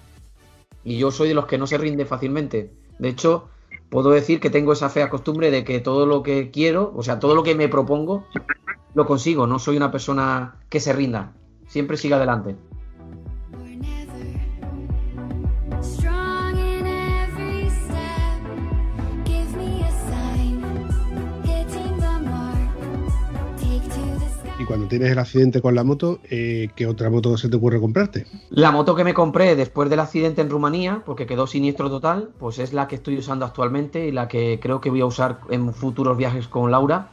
Y yo soy de los que no se rinde fácilmente. De hecho, puedo decir que tengo esa fea costumbre de que todo lo que quiero, o sea, todo lo que me propongo, lo consigo. No soy una persona que se rinda. Siempre siga adelante. Y cuando tienes el accidente con la moto, eh, ¿qué otra moto se te ocurre comprarte? La moto que me compré después del accidente en Rumanía, porque quedó siniestro total, pues es la que estoy usando actualmente y la que creo que voy a usar en futuros viajes con Laura,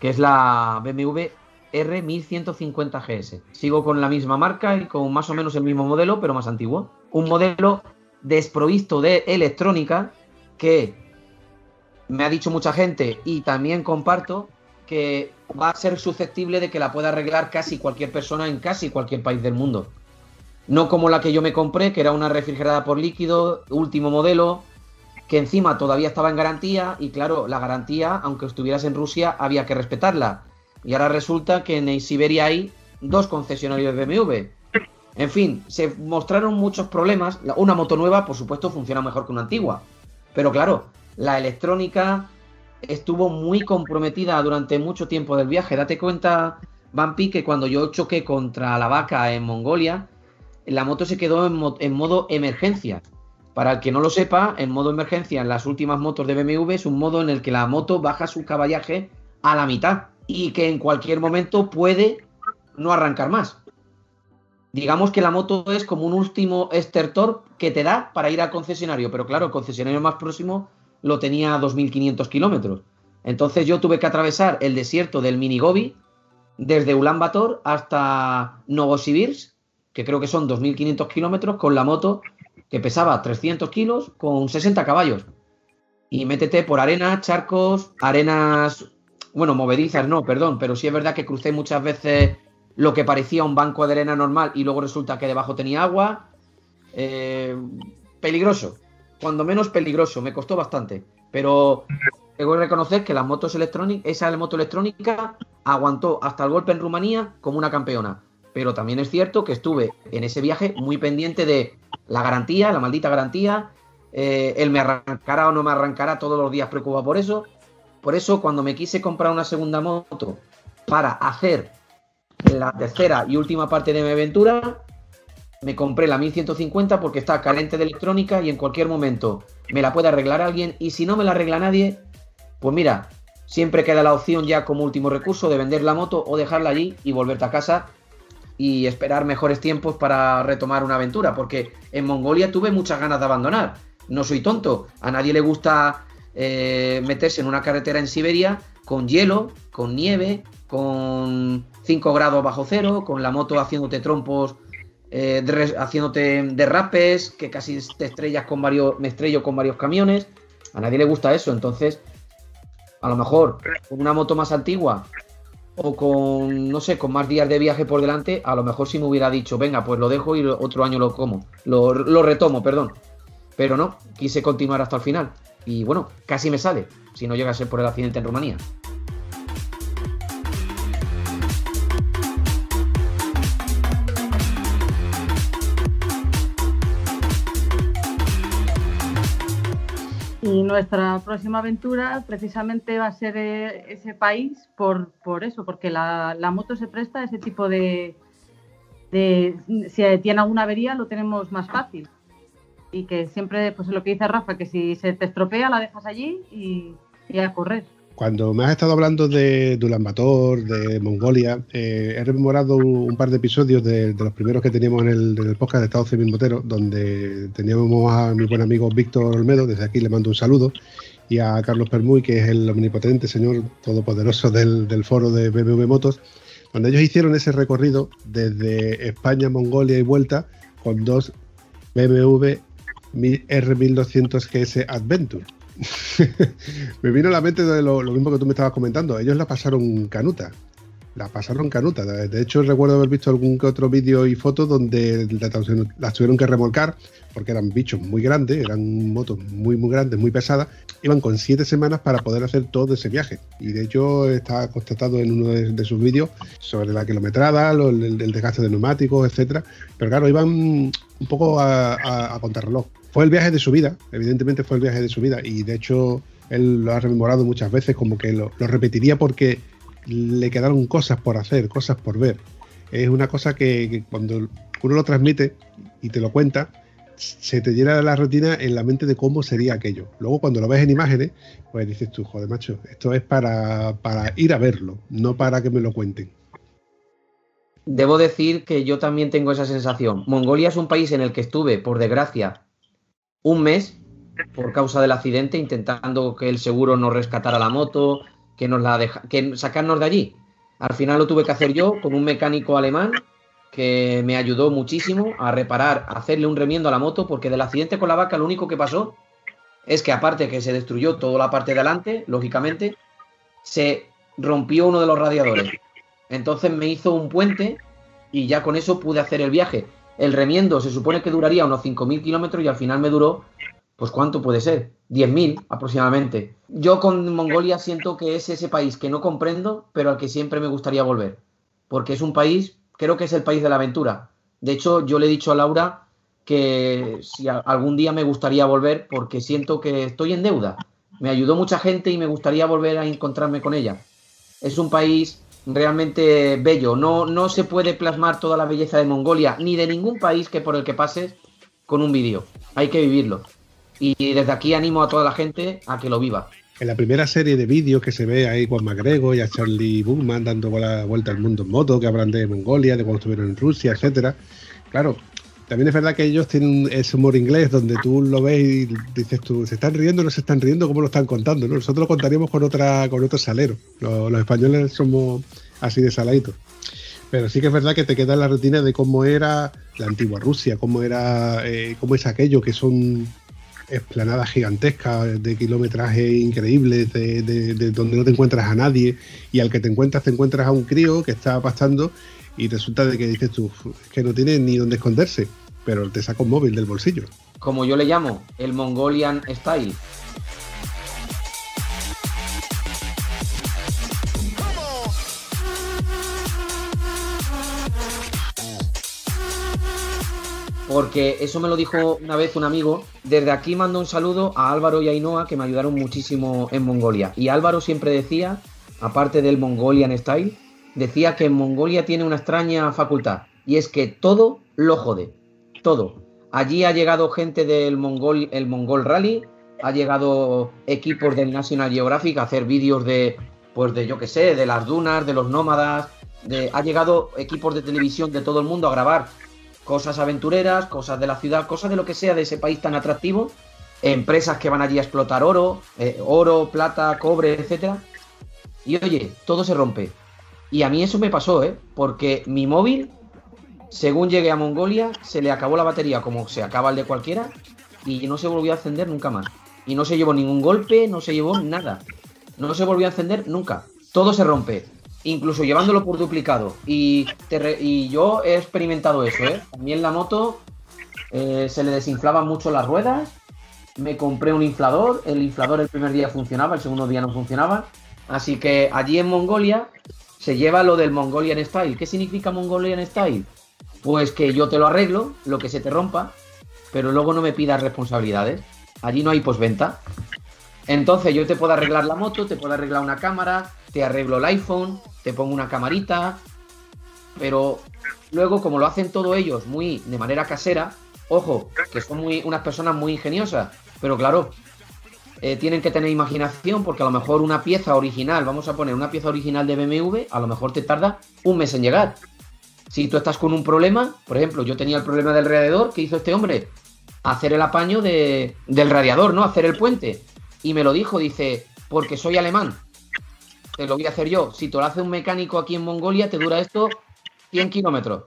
que es la BMW R1150 GS. Sigo con la misma marca y con más o menos el mismo modelo, pero más antiguo. Un modelo desprovisto de electrónica que me ha dicho mucha gente y también comparto que va a ser susceptible de que la pueda arreglar casi cualquier persona en casi cualquier país del mundo. No como la que yo me compré, que era una refrigerada por líquido, último modelo, que encima todavía estaba en garantía y claro, la garantía, aunque estuvieras en Rusia, había que respetarla. Y ahora resulta que en Siberia hay dos concesionarios de BMW. En fin, se mostraron muchos problemas. Una moto nueva, por supuesto, funciona mejor que una antigua. Pero claro, la electrónica, estuvo muy comprometida durante mucho tiempo del viaje. Date cuenta, Vampi, que cuando yo choqué contra la vaca en Mongolia, la moto se quedó en, modo emergencia. Para el que no lo sepa, en modo emergencia en las últimas motos de BMW es un modo en el que la moto baja su caballaje a la mitad y que en cualquier momento puede no arrancar más. Digamos que la moto es como un último estertor que te da para ir al concesionario, pero claro, el concesionario más próximo lo tenía a 2.500 kilómetros. Entonces yo tuve que atravesar el desierto del Minigobi desde Ulan Bator hasta Novosibirsk, que creo que son 2.500 kilómetros, con la moto que pesaba 300 kilos con 60 caballos. Y métete por arenas, charcos, arenas, bueno, movedizas no, perdón, pero sí es verdad que crucé muchas veces lo que parecía un banco de arena normal y luego resulta que debajo tenía agua. Eh, peligroso, cuando menos peligroso, me costó bastante. Pero tengo que reconocer que las motos electrónicas, esa moto electrónica aguantó hasta el golpe en Rumanía como una campeona. Pero también es cierto que estuve en ese viaje muy pendiente de la garantía, la maldita garantía, eh, él me arrancará o no me arrancará todos los días preocupado por eso. Por eso cuando me quise comprar una segunda moto para hacer la tercera y última parte de mi aventura, me compré la 1150 porque está carente de electrónica y en cualquier momento me la puede arreglar alguien. Y si no me la arregla nadie, pues mira, siempre queda la opción ya como último recurso de vender la moto o dejarla allí y volverte a casa y esperar mejores tiempos para retomar una aventura, porque en Mongolia tuve muchas ganas de abandonar. No soy tonto, a nadie le gusta eh, meterse en una carretera en Siberia con hielo, con nieve, con 5 grados bajo cero, con la moto haciéndote trompos eh, haciéndote derrapes, que casi te estrellas con varios, me estrello con varios camiones. A nadie le gusta eso, entonces a lo mejor con una moto más antigua o con, no sé, con más días de viaje por delante, a lo mejor si me hubiera dicho, venga, pues lo dejo y otro año lo como, lo, lo retomo, perdón. Pero no, quise continuar hasta el final. Y bueno, casi me sale, si no llega a ser por el accidente en Rumanía. Y nuestra próxima aventura precisamente va a ser eh, ese país por, por eso, porque la, moto se presta a ese tipo de, Si tiene alguna avería lo tenemos más fácil. Y que siempre, pues es lo que dice Rafa, que si se te estropea la dejas allí y, y a correr. Cuando me has estado hablando de, de Bator, de Mongolia, eh, he rememorado un, par de episodios de, los primeros que teníamos en el, podcast de Estado Civil donde teníamos a mi buen amigo Víctor Olmedo, desde aquí le mando un saludo, y a Carlos Permuy, que es el omnipotente señor todopoderoso del, foro de BMW Motos, Cuando ellos hicieron ese recorrido desde España, Mongolia y vuelta con dos BMW R1200 GS Adventure. Me vino a la mente de lo, lo, mismo que tú me estabas comentando. Ellos la pasaron canuta la pasaron canuta. De hecho, recuerdo haber visto algún que otro vídeo y fotos donde las tuvieron que remolcar porque eran bichos muy grandes, eran motos muy, muy grandes, muy pesadas. Iban con siete semanas para poder hacer todo ese viaje. Y de hecho, está constatado en uno de, sus vídeos sobre la kilometrada, el, desgaste de neumáticos, etcétera. Pero claro, iban un poco a, a, contrarreloj. Fue el viaje de su vida, evidentemente fue el viaje de su vida. Y de hecho, él lo ha rememorado muchas veces, como que lo repetiría porque le quedaron cosas por hacer, cosas por ver. Es una cosa que, cuando uno lo transmite y te lo cuenta, se te llena la retina en la mente de cómo sería aquello. Luego cuando lo ves en imágenes, pues dices tú, joder, macho, esto es para, para ir a verlo, no para que me lo cuenten. Debo decir que yo también tengo esa sensación. Mongolia es un país en el que estuve, por desgracia, un mes por causa del accidente, intentando que el seguro nos rescatara la moto, que nos la deja, que sacarnos de allí. Al final lo tuve que hacer yo con un mecánico alemán que me ayudó muchísimo a reparar, a hacerle un remiendo a la moto, porque del accidente con la vaca lo único que pasó es que aparte que se destruyó toda la parte de adelante, lógicamente, se rompió uno de los radiadores. Entonces me hizo un puente y ya con eso pude hacer el viaje. El remiendo se supone que duraría unos 5.000 kilómetros y al final me duró, pues ¿cuánto puede ser? 10.000 aproximadamente. Yo con Mongolia siento que es ese país que no comprendo, pero al que siempre me gustaría volver. Porque es un país, creo que es el país de la aventura. De hecho, yo le he dicho a Laura que si algún día me gustaría volver porque siento que estoy en deuda. Me ayudó mucha gente y me gustaría volver a encontrarme con ella. Es un país realmente bello. No, no se puede plasmar toda la belleza de Mongolia ni de ningún país que por el que pases con un vídeo. Hay que vivirlo. Y desde aquí animo a toda la gente a que lo viva. En la primera serie de vídeos que se ve ahí Juan McGregor y a Charlie Bookman dando la vuelta al mundo en moto, que hablan de Mongolia, de cuando estuvieron en Rusia, etcétera. Claro, también es verdad que ellos tienen ese humor inglés donde tú lo ves y dices tú, ¿se están riendo o no se están riendo? ¿Cómo lo están contando? Nosotros lo contaríamos con otra con otro salero. Los, españoles somos así de saladitos. Pero sí que es verdad que te queda la retina de cómo era la antigua Rusia, cómo era, eh, cómo es aquello que son esplanadas gigantescas de kilometraje increíble, de, donde no te encuentras a nadie y al que te encuentras te encuentras a un crío que está pasando y resulta de que dices tú que no tiene ni dónde esconderse, pero te saca un móvil del bolsillo. Como yo le llamo, el Mongolian Style. porque eso me lo dijo una vez un amigo. Desde aquí mando un saludo a Álvaro y a Ainhoa que me ayudaron muchísimo en Mongolia. Y Álvaro siempre decía, aparte del Mongolian Style, decía que Mongolia tiene una extraña facultad y es que todo lo jode, todo. Allí ha llegado gente del Mongol, el Rally, ha llegado equipos del National Geographic a hacer vídeos de, pues de yo qué sé, de las dunas, de los nómadas, de, ha llegado equipos de televisión de todo el mundo a grabar cosas aventureras, cosas de la ciudad, cosas de lo que sea de ese país tan atractivo, empresas que van allí a explotar oro, eh, oro, plata, cobre, etcétera. Y oye, todo se rompe. Y a mí eso me pasó, ¿eh? Porque mi móvil, según llegué a Mongolia, se le acabó la batería como se acaba el de cualquiera y no se volvió a encender nunca más. Y no se llevó ningún golpe, no se llevó nada. No se volvió a encender nunca. Todo se rompe incluso llevándolo por duplicado. Y, y yo he experimentado eso, ¿eh? También la moto eh, se le desinflaban mucho las ruedas. Me compré un inflador. El inflador el primer día funcionaba, el segundo día no funcionaba. Así que allí en Mongolia se lleva lo del Mongolian Style. ¿Qué significa Mongolian Style? Pues que yo te lo arreglo, lo que se te rompa, pero luego no me pidas responsabilidades. Allí no hay posventa. Entonces yo te puedo arreglar la moto, te puedo arreglar una cámara, te arreglo el iPhone, te pongo una camarita, pero luego como lo hacen todos ellos muy de manera casera, ojo, que son muy unas personas muy ingeniosas, pero claro, eh, tienen que tener imaginación porque a lo mejor una pieza original, vamos a poner una pieza original de BMW, a lo mejor te tarda un mes en llegar. Si tú estás con un problema, por ejemplo, yo tenía el problema del radiador, ¿qué hizo este hombre? Hacer el apaño de, del radiador, ¿no? Hacer el puente. Y me lo dijo, dice, porque soy alemán te lo voy a hacer yo. Si te lo hace un mecánico aquí en Mongolia, te dura esto 100 kilómetros.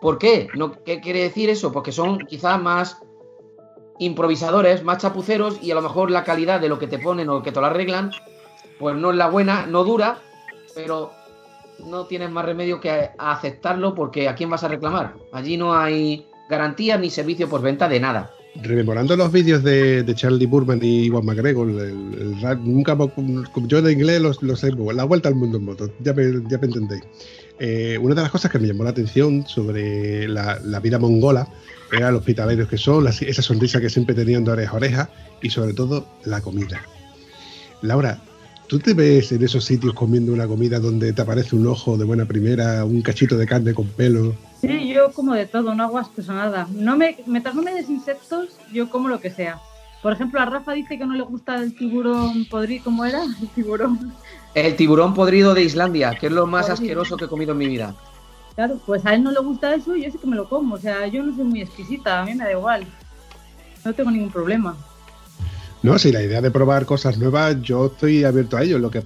¿Por qué? No, ¿Qué quiere decir eso? Porque son quizás más improvisadores, más chapuceros y a lo mejor la calidad de lo que te ponen o que te lo arreglan, pues no es la buena, no dura, pero no tienes más remedio que aceptarlo porque ¿a quién vas a reclamar? Allí no hay garantías ni servicio por venta de nada. Rememorando los vídeos de, Charlie Burman y Juan McGregor, nunca, yo de inglés lo sé, la vuelta al mundo en moto, ya me, ya entendéis. Eh, una de las cosas que me llamó la atención sobre la, vida mongola era los hospitaleros que son, esa sonrisa que siempre tenían de oreja a oreja y sobre todo la comida. Laura, ¿Tú te ves en esos sitios comiendo una comida donde te aparece un ojo de buena primera, un cachito de carne con pelo? Sí, yo como de todo, no hago ascos a nada. No me, mientras no me des insectos, yo como lo que sea. Por ejemplo, a Rafa dice que no le gusta el tiburón podrido, ¿cómo era? El tiburón. El tiburón podrido de Islandia, que es lo más asqueroso que he comido en mi vida. Claro, pues a él no le gusta eso y yo sí que me lo como. O sea, yo no soy muy exquisita, a mí me da igual. No tengo ningún problema. No, si la idea de probar cosas nuevas, yo estoy abierto a ello. Lo que,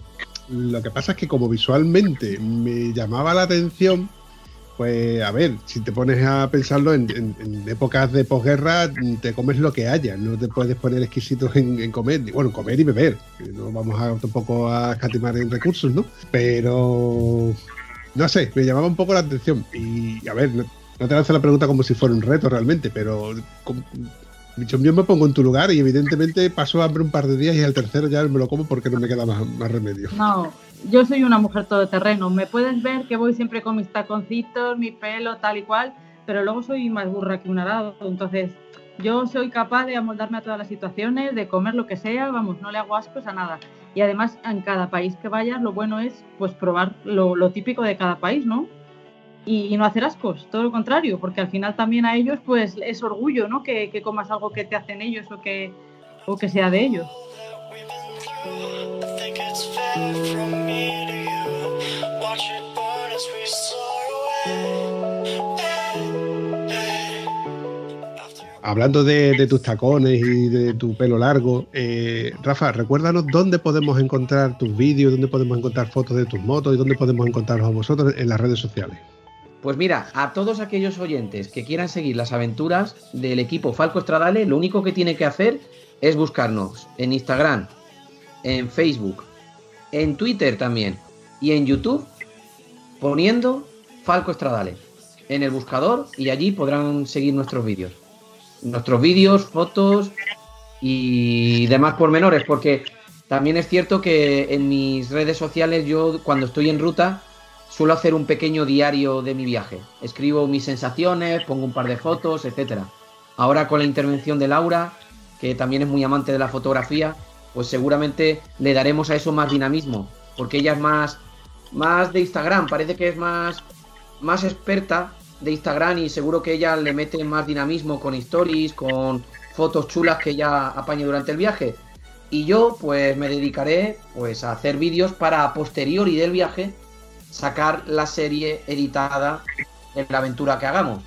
lo que pasa es que como visualmente me llamaba la atención, pues a ver, si te pones a pensarlo en, épocas de posguerra, te comes lo que haya, no te puedes poner exquisitos en, comer, bueno, comer y beber, no vamos a tampoco a escatimar en recursos, ¿no? Pero no sé, me llamaba un poco la atención y a ver, no, te lanzo la pregunta como si fuera un reto realmente, pero yo me pongo en tu lugar y evidentemente paso hambre un par de días y al tercero ya me lo como porque no me queda más, remedio. No, yo soy una mujer todoterreno. Me puedes ver que voy siempre con mis taconcitos, mi pelo, tal y cual, pero luego soy más burra que un arado. Entonces, yo soy capaz de amoldarme a todas las situaciones, de comer lo que sea, vamos, no le hago ascos a nada. Y además, en cada país que vayas, lo bueno es pues probar lo, lo típico de cada país, ¿no? y, no hacer ascos, todo lo contrario, porque al final también a ellos pues es orgullo, ¿no? Que, que comas algo que te hacen ellos o que, o que sea de ellos. Hablando de, tus tacones y de tu pelo largo, eh, Rafa, recuérdanos dónde podemos encontrar tus vídeos, dónde podemos encontrar fotos de tus motos y dónde podemos encontraros a vosotros en las redes sociales. Pues mira, a todos aquellos oyentes que quieran seguir las aventuras del equipo Falco Estradale, lo único que tiene que hacer es buscarnos en Instagram, en Facebook, en Twitter también y en YouTube poniendo Falco Estradale en el buscador y allí podrán seguir nuestros vídeos. Nuestros vídeos, fotos y demás pormenores, porque también es cierto que en mis redes sociales yo cuando estoy en ruta suelo hacer un pequeño diario de mi viaje. Escribo mis sensaciones, pongo un par de fotos, etc. Ahora con la intervención de Laura, que también es muy amante de la fotografía, pues seguramente le daremos a eso más dinamismo, porque ella es más, más de Instagram, parece que es más, más experta de Instagram y seguro que ella le mete más dinamismo con stories, con fotos chulas que ella apaña durante el viaje. Y yo pues me dedicaré pues a hacer vídeos para a posteriori del viaje sacar la serie editada en la aventura que hagamos.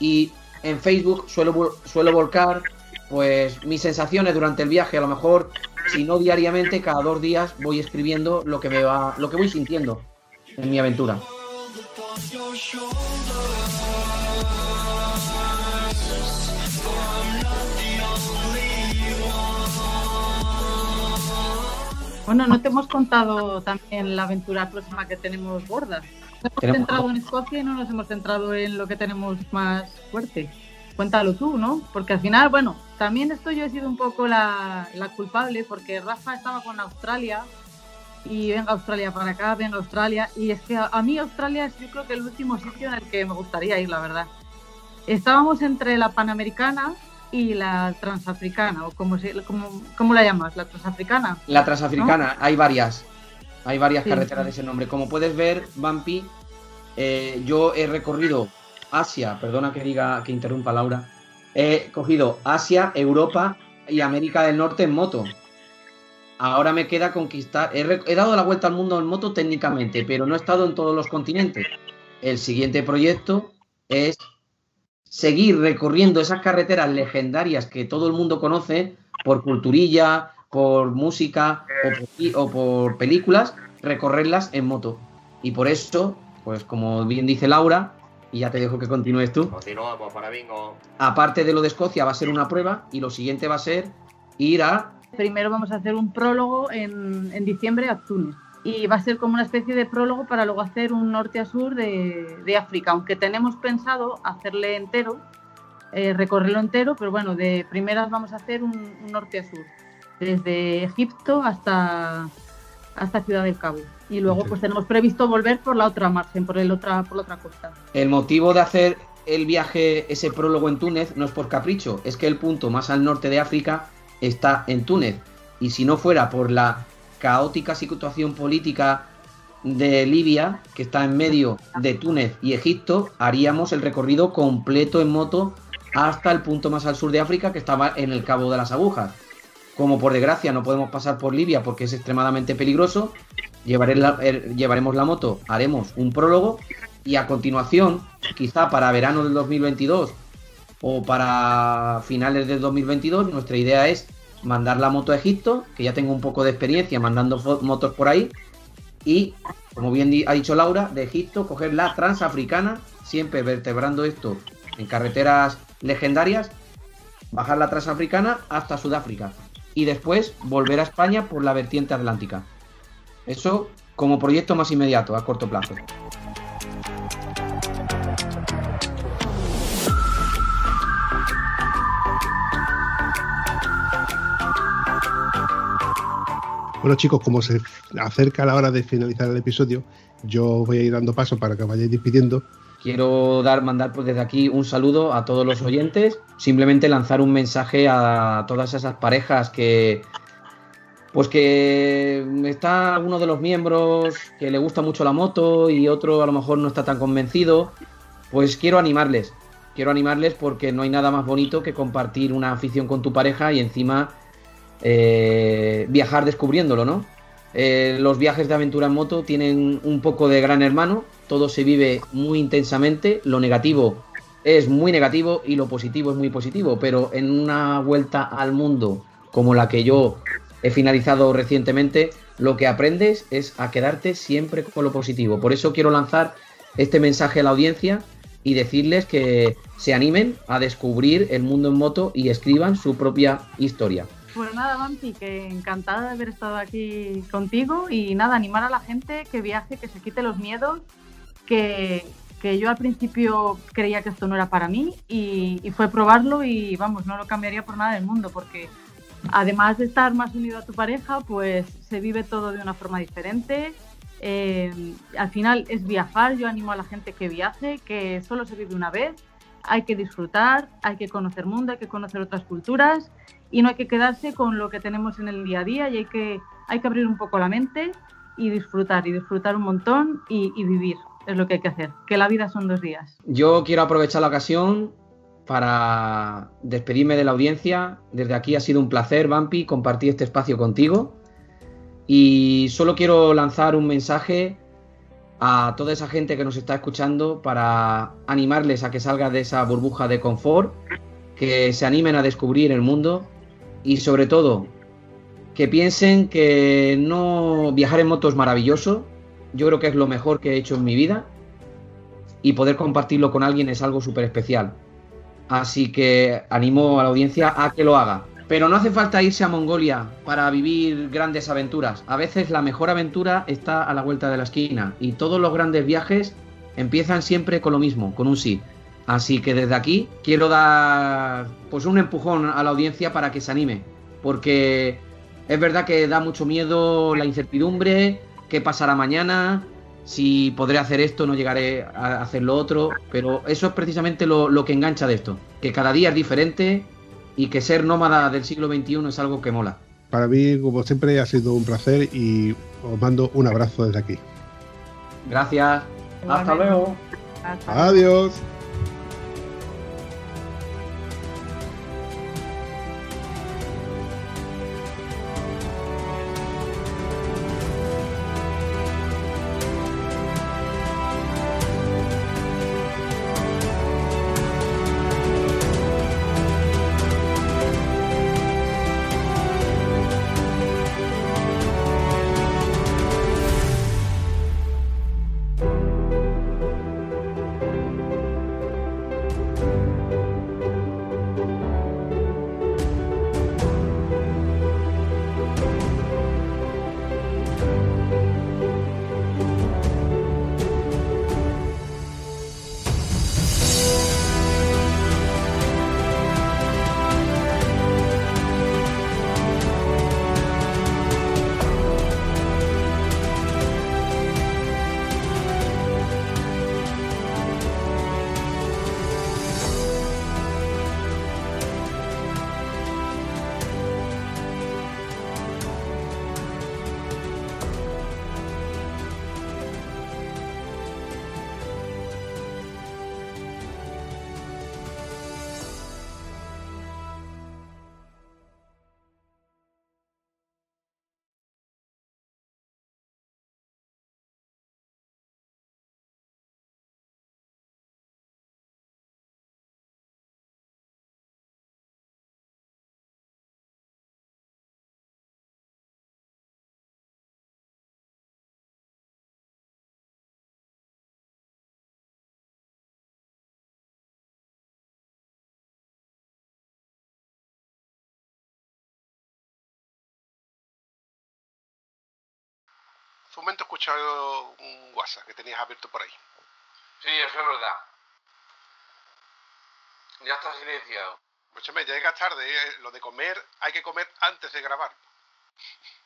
Y en Facebook suelo, suelo volcar pues mis sensaciones durante el viaje, a lo mejor si no diariamente, cada dos días voy escribiendo lo que me va, lo que voy sintiendo en mi aventura. Bueno, no te hemos contado también la aventura próxima que tenemos gorda. Nos hemos centrado en Escocia y no nos hemos centrado en lo que tenemos más fuerte. Cuéntalo tú, ¿no? Porque al final, bueno, también esto yo he sido un poco la, culpable porque Rafa estaba con Australia y venga Australia para acá, venga Australia. Y es que a, a, mí Australia es yo creo que el último sitio en el que me gustaría ir, la verdad. Estábamos entre la Panamericana y la transafricana, o como, se, como, la llamas, la transafricana. La transafricana, hay varias, hay varias carreteras de ese nombre. Como puedes ver, Bampi, eh, yo he recorrido Asia, perdona que diga, que interrumpa Laura, he cogido Asia, Europa y América del Norte en moto. Ahora me queda conquistar, he, he dado la vuelta al mundo en moto técnicamente, pero no he estado en todos los continentes. El siguiente proyecto es seguir recorriendo esas carreteras legendarias que todo el mundo conoce por Culturilla, por música o por, películas, recorrerlas en moto. Y por eso, pues como bien dice Laura, y ya te dejo que continúes tú. Continuamos para bingo. Aparte de lo de Escocia, va a ser una prueba y lo siguiente va a ser ir a. Primero vamos a hacer un prólogo en, en diciembre a Túnez y va a ser como una especie de prólogo para luego hacer un norte a sur de, África, aunque tenemos pensado hacerle entero, eh, recorrerlo entero, pero bueno, de primeras vamos a hacer un, norte a sur, desde Egipto hasta, hasta Ciudad del Cabo. Y luego pues tenemos previsto volver por la otra margen, por, el otra, por la otra costa. El motivo de hacer el viaje, ese prólogo en Túnez, no es por capricho, es que el punto más al norte de África está en Túnez. Y si no fuera por la caótica situación política de Libia, que está en medio de Túnez y Egipto, haríamos el recorrido completo en moto hasta el punto más al sur de África, que estaba en el Cabo de las Agujas. Como por desgracia no podemos pasar por Libia porque es extremadamente peligroso, llevaremos la moto, haremos un prólogo y a continuación, quizá para verano del 2022 o para finales del 2022, nuestra idea es mandar la moto a Egipto, que ya tengo un poco de experiencia mandando motos por ahí, y, como bien ha dicho Laura, de Egipto coger la transafricana, siempre vertebrando esto en carreteras legendarias, bajar la transafricana hasta Sudáfrica y después volver a España por la vertiente atlántica. Eso como proyecto más inmediato, a corto plazo. Bueno chicos, como se acerca la hora de finalizar el episodio, yo voy a ir dando paso para que vayáis despidiendo. Quiero dar, mandar pues desde aquí un saludo a todos los oyentes, simplemente lanzar un mensaje a todas esas parejas que pues que está uno de los miembros que le gusta mucho la moto y otro a lo mejor no está tan convencido, pues quiero animarles. Quiero animarles porque no hay nada más bonito que compartir una afición con tu pareja y encima eh, viajar descubriéndolo, ¿no? Eh, los viajes de aventura en moto tienen un poco de gran hermano, todo se vive muy intensamente, lo negativo es muy negativo y lo positivo es muy positivo, pero en una vuelta al mundo como la que yo he finalizado recientemente, lo que aprendes es a quedarte siempre con lo positivo. Por eso quiero lanzar este mensaje a la audiencia y decirles que se animen a descubrir el mundo en moto y escriban su propia historia. Pues nada, Vampi, que encantada de haber estado aquí contigo y nada, animar a la gente que viaje, que se quite los miedos, que, yo al principio creía que esto no era para mí y, fue probarlo y vamos, no lo cambiaría por nada del mundo porque además de estar más unido a tu pareja, pues se vive todo de una forma diferente. Eh, al final es viajar, yo animo a la gente que viaje, que solo se vive una vez, hay que disfrutar, hay que conocer mundo, hay que conocer otras culturas y no hay que quedarse con lo que tenemos en el día a día y hay que, hay que abrir un poco la mente y disfrutar, y disfrutar un montón y, vivir. Es lo que hay que hacer, que la vida son dos días. Yo quiero aprovechar la ocasión para despedirme de la audiencia. Desde aquí ha sido un placer, Vampi, compartir este espacio contigo. Y solo quiero lanzar un mensaje a toda esa gente que nos está escuchando para animarles a que salga de esa burbuja de confort, que se animen a descubrir el mundo y sobre todo que piensen que no viajar en moto es maravilloso. Yo creo que es lo mejor que he hecho en mi vida y poder compartirlo con alguien es algo súper especial. Así que animo a la audiencia a que lo haga. Pero no hace falta irse a Mongolia para vivir grandes aventuras. A veces la mejor aventura está a la vuelta de la esquina y todos los grandes viajes empiezan siempre con lo mismo, con un sí. Así que desde aquí quiero dar pues un empujón a la audiencia para que se anime, porque es verdad que da mucho miedo la incertidumbre, qué pasará mañana, si podré hacer esto, no llegaré a hacer lo otro, pero eso es precisamente lo, lo que engancha de esto, que cada día es diferente y que ser nómada del siglo XXI es algo que mola. Para mí, como siempre, ha sido un placer y os mando un abrazo desde aquí. Gracias. Hasta luego. Adiós. Hace un momento he escuchado un WhatsApp que tenías abierto por ahí. Sí, eso es verdad. Ya está silenciado. Escúchame, ya llega tarde, ¿eh? lo de comer hay que comer antes de grabar.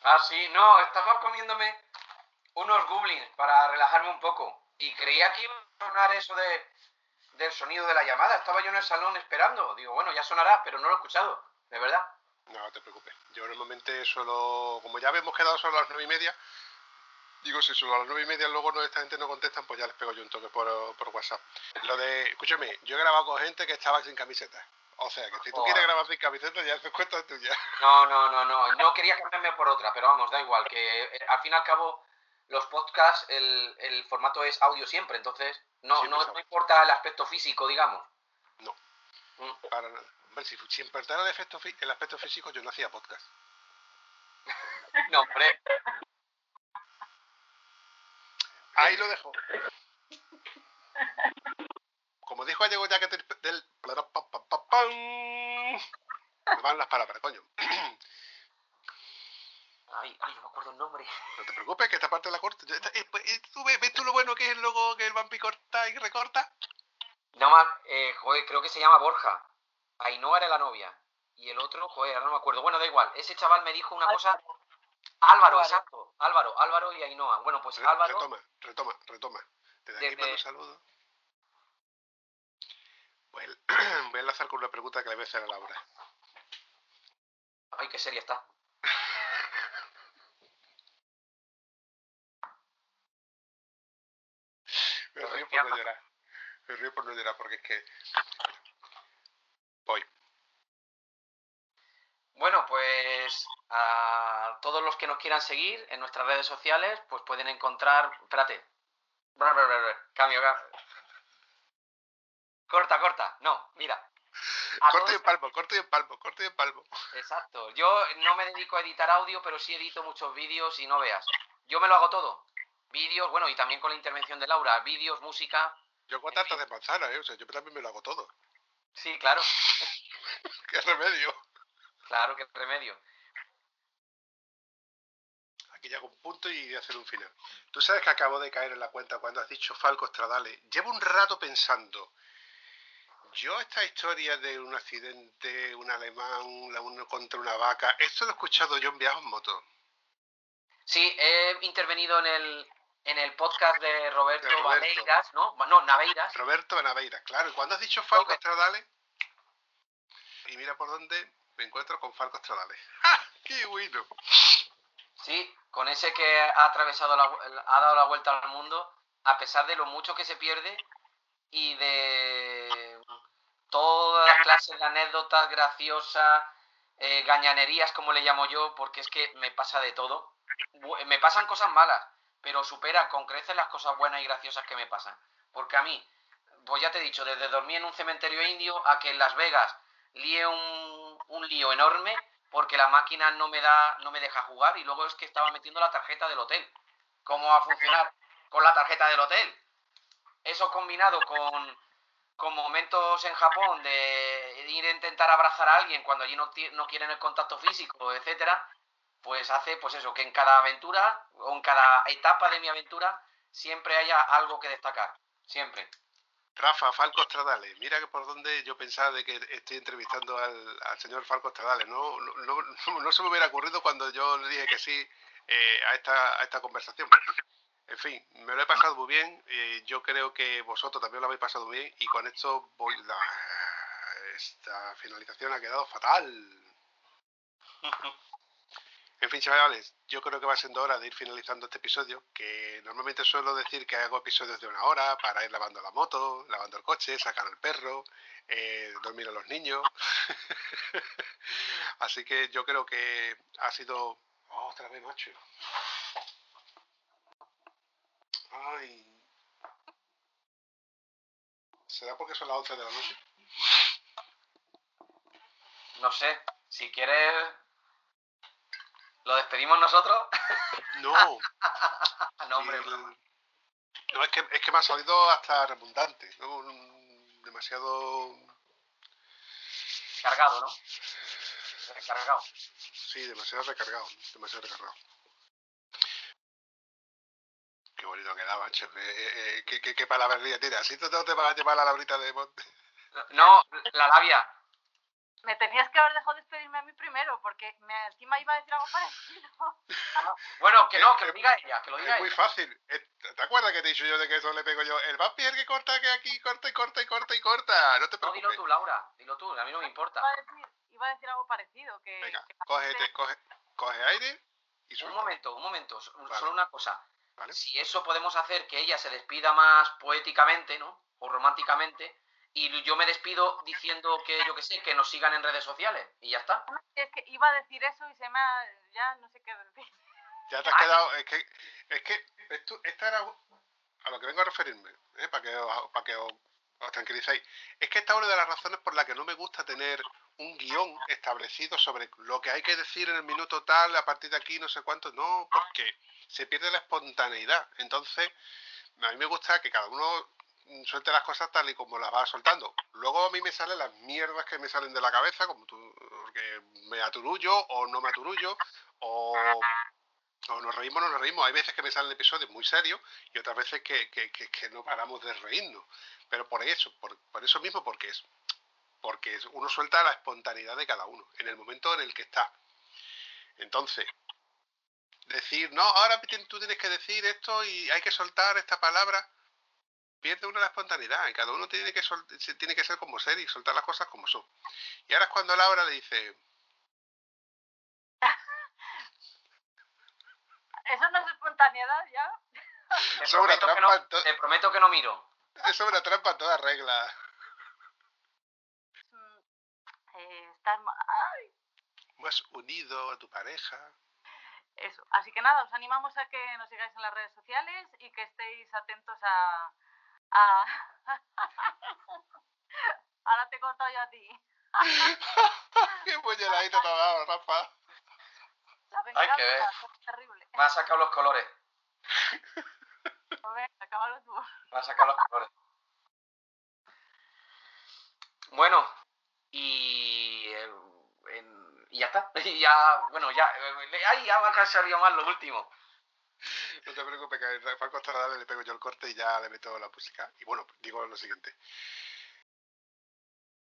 Ah, sí, no, estaba comiéndome unos goblins para relajarme un poco. Y creía que iba a sonar eso de, del sonido de la llamada. Estaba yo en el salón esperando. Digo, bueno, ya sonará, pero no lo he escuchado, de verdad. No, no te preocupes. Yo normalmente solo, como ya habíamos quedado solo a las nueve y media, digo, si solo a las nueve y media luego no, esta gente no contestan, pues ya les pego yo un toque por, por WhatsApp. Lo de, escúchame, yo he grabado con gente que estaba sin camiseta. O sea, que si tú Joder. quieres grabar sin camiseta, ya es cuenta tuya. No, no, no, no. No quería cambiarme por otra, pero vamos, da igual. Que eh, al fin y al cabo, los podcasts, el, el formato es audio siempre. Entonces, no, Siempre no, no importa el aspecto físico, digamos. No. Mm. Para nada. Hombre, si, si importara el, efecto, el aspecto físico, yo no hacía podcast. No, hombre. Ahí lo dejo. Como dijo Gallego ya que del... me van las palabras, coño. Ay, ay, no me acuerdo el nombre. No te preocupes, que esta parte la está- eh, pues, eh, ¿Tú ves, ves tú lo bueno que es luego que el vampi corta y recorta? No, ma- eh, joder, creo que se llama Borja. Ainhoa era la novia. Y el otro, joder, ahora no me acuerdo. Bueno, da igual. Ese chaval me dijo una cosa. Álvaro, Álvaro. exacto. Álvaro, Álvaro y Ainhoa. Bueno, pues Álvaro. Retoma, retoma, retoma. Desde aquí Desde- mando un saludo. Voy a, voy a enlazar con una pregunta que le voy a hacer a Laura. Ay, qué seria está. Me río por no llorar. Me río por no llorar porque es que... Voy. Bueno, pues a todos los que nos quieran seguir en nuestras redes sociales, pues pueden encontrar. Espérate. Bra, bra, bra, bra. Cambio, cambio. Corta, corta. No, mira. A Corto y todos- empalmo, corto y empalmo, corto y empalmo. Exacto. Yo no me dedico a editar audio, pero sí edito muchos vídeos y no veas. Yo me lo hago todo. Vídeos, bueno, y también con la intervención de Laura. Vídeos, música. Yo con tartas de manzana, ¿eh? O sea, yo también me lo hago todo. Sí, claro. ¿Qué remedio? Claro, qué remedio. Aquí ya hago un punto y voy a hacer un final. Tú sabes que acabo de caer en la cuenta cuando has dicho Falco Stradale. Llevo un rato pensando. Yo esta historia de un accidente, un alemán, la uno contra una vaca, esto lo he escuchado yo en viajes en moto. Sí, he intervenido en el, en el podcast de Roberto, Roberto. ¿no? No, Naveiras. Roberto Naveira, claro. Y cuando has dicho Falco Ok. Stradale, y mira por dónde me encuentro con Falco Stradale. ¡Ja! ¡Qué bueno! Sí, con ese que ha atravesado la, ha dado la vuelta al mundo, a pesar de lo mucho que se pierde y de todas las clases de anécdotas graciosas, eh, gañanerías, como le llamo yo, porque es que me pasa de todo. Me pasan cosas malas, pero superan con creces las cosas buenas y graciosas que me pasan. Porque a mí, pues ya te he dicho, desde dormir en un cementerio indio a que en Las Vegas líe un, un lío enorme porque la máquina no me da, no me deja jugar y luego es que estaba metiendo la tarjeta del hotel. ¿Cómo va a funcionar con la tarjeta del hotel? Eso combinado con, con momentos en Japón de ir a intentar abrazar a alguien cuando allí no, no quieren el contacto físico, etcétera, pues hace pues eso, que en cada aventura o en cada etapa de mi aventura siempre haya algo que destacar. Siempre. Rafa, Falco Stradale. Mira que por dónde yo pensaba de que estoy entrevistando al, al señor Falco no, no, no- no se me hubiera ocurrido cuando yo le dije que sí eh, a, esta, a esta conversación. En fin, me lo he pasado muy bien. eh, yo creo que vosotros también lo habéis pasado muy bien. Y con esto voy. la- esta finalización ha quedado fatal. En fin, chavales, yo creo que va siendo hora de ir finalizando este episodio, que normalmente suelo decir que hago episodios de una hora para ir lavando la moto, lavando el coche, sacar al perro, eh, dormir a los niños. Así que yo creo que ha sido... Oh, otra vez, macho. Ay. ¿Será porque son las 11 de la noche? No sé, si quieres lo despedimos nosotros. No. no, hombre, el- No, es que, es que me ha salido hasta redundante, demasiado... cargado, ¿no? Recargado. Sí, demasiado recargado, demasiado recargado. bonito queda, macho. Eh, eh, eh, ¿qué, qué, qué palabrería tiene? ¿Así tú no te vas a llevar la labrita de monte? No, la labia. Me tenías que haber dejado despedirme a mí primero, porque me, encima iba a decir algo parecido. Bueno, que no, que lo diga ella, que lo diga Es muy ella. fácil. Eh, ¿Te acuerdas que te he dicho yo de que eso le pego yo? El vampi es el que corta, que aquí corta y corta y corta y corta. No te No, dilo preocupes. tú, Laura. Dilo tú, a mí no me importa. Iba a decir, iba a decir algo parecido, que... Venga, que cógete, gente- coge, coge aire y Un suelta. momento, un momento. Vale. Solo una cosa. ¿Vale? Si eso podemos hacer que ella se despida más poéticamente, ¿no? O románticamente. Y yo me despido diciendo que, yo qué sé, que nos sigan en redes sociales. Y ya está. Es que iba a decir eso y se me ha... ya no sé qué decir. Ya te has quedado. Es que, es que esto, esta era a lo que vengo a referirme, ¿eh? para que, os, para que os, os tranquilicéis. Es que esta es una de las razones por las que no me gusta tener un guion establecido sobre lo que hay que decir en el minuto tal, a partir de aquí, no sé cuánto. No, porque se pierde la espontaneidad. Entonces, a mí me gusta que cada uno suelte las cosas tal y como las va soltando. Luego a mí me salen las mierdas que me salen de la cabeza, como tú, que me aturullo o no me aturullo, o, o nos reímos o no nos reímos. Hay veces que me salen episodios muy serios y otras veces que, que- que- que no paramos de reírnos. Pero por eso, por, por eso mismo, porque es porque uno suelta la espontaneidad de cada uno en el momento en el que está. Entonces, decir, no, ahora tú tienes que decir esto y hay que soltar esta palabra, pierde uno la espontaneidad y cada uno tiene que, sol- se- tiene que ser como ser y soltar las cosas como son. Y ahora es cuando Laura le dice, Eso no es espontaneidad ya. Te Eso es una trampa, no, te prometo que no miro. eso es una trampa en toda regla. Mm, eh, estás ay, Más unido a tu pareja. eso. Así que nada, os animamos a que nos sigáis en las redes sociales y que estéis atentos a... a... Ahora te he cortado yo a ti. ¡Qué puñaladita te ha dado, Rafa! La Hay que ver. terrible. Me ha sacado los colores. Pues venga, acábalo tú. Me ha sacado los colores. Bueno, y, eh, en- y ya está. Y ya, bueno, ya. eh, Ay, ya me ha salido mal lo último. No te preocupes, que a Rafa Costradale le pego yo el corte y ya le meto la música. Y bueno, digo lo siguiente.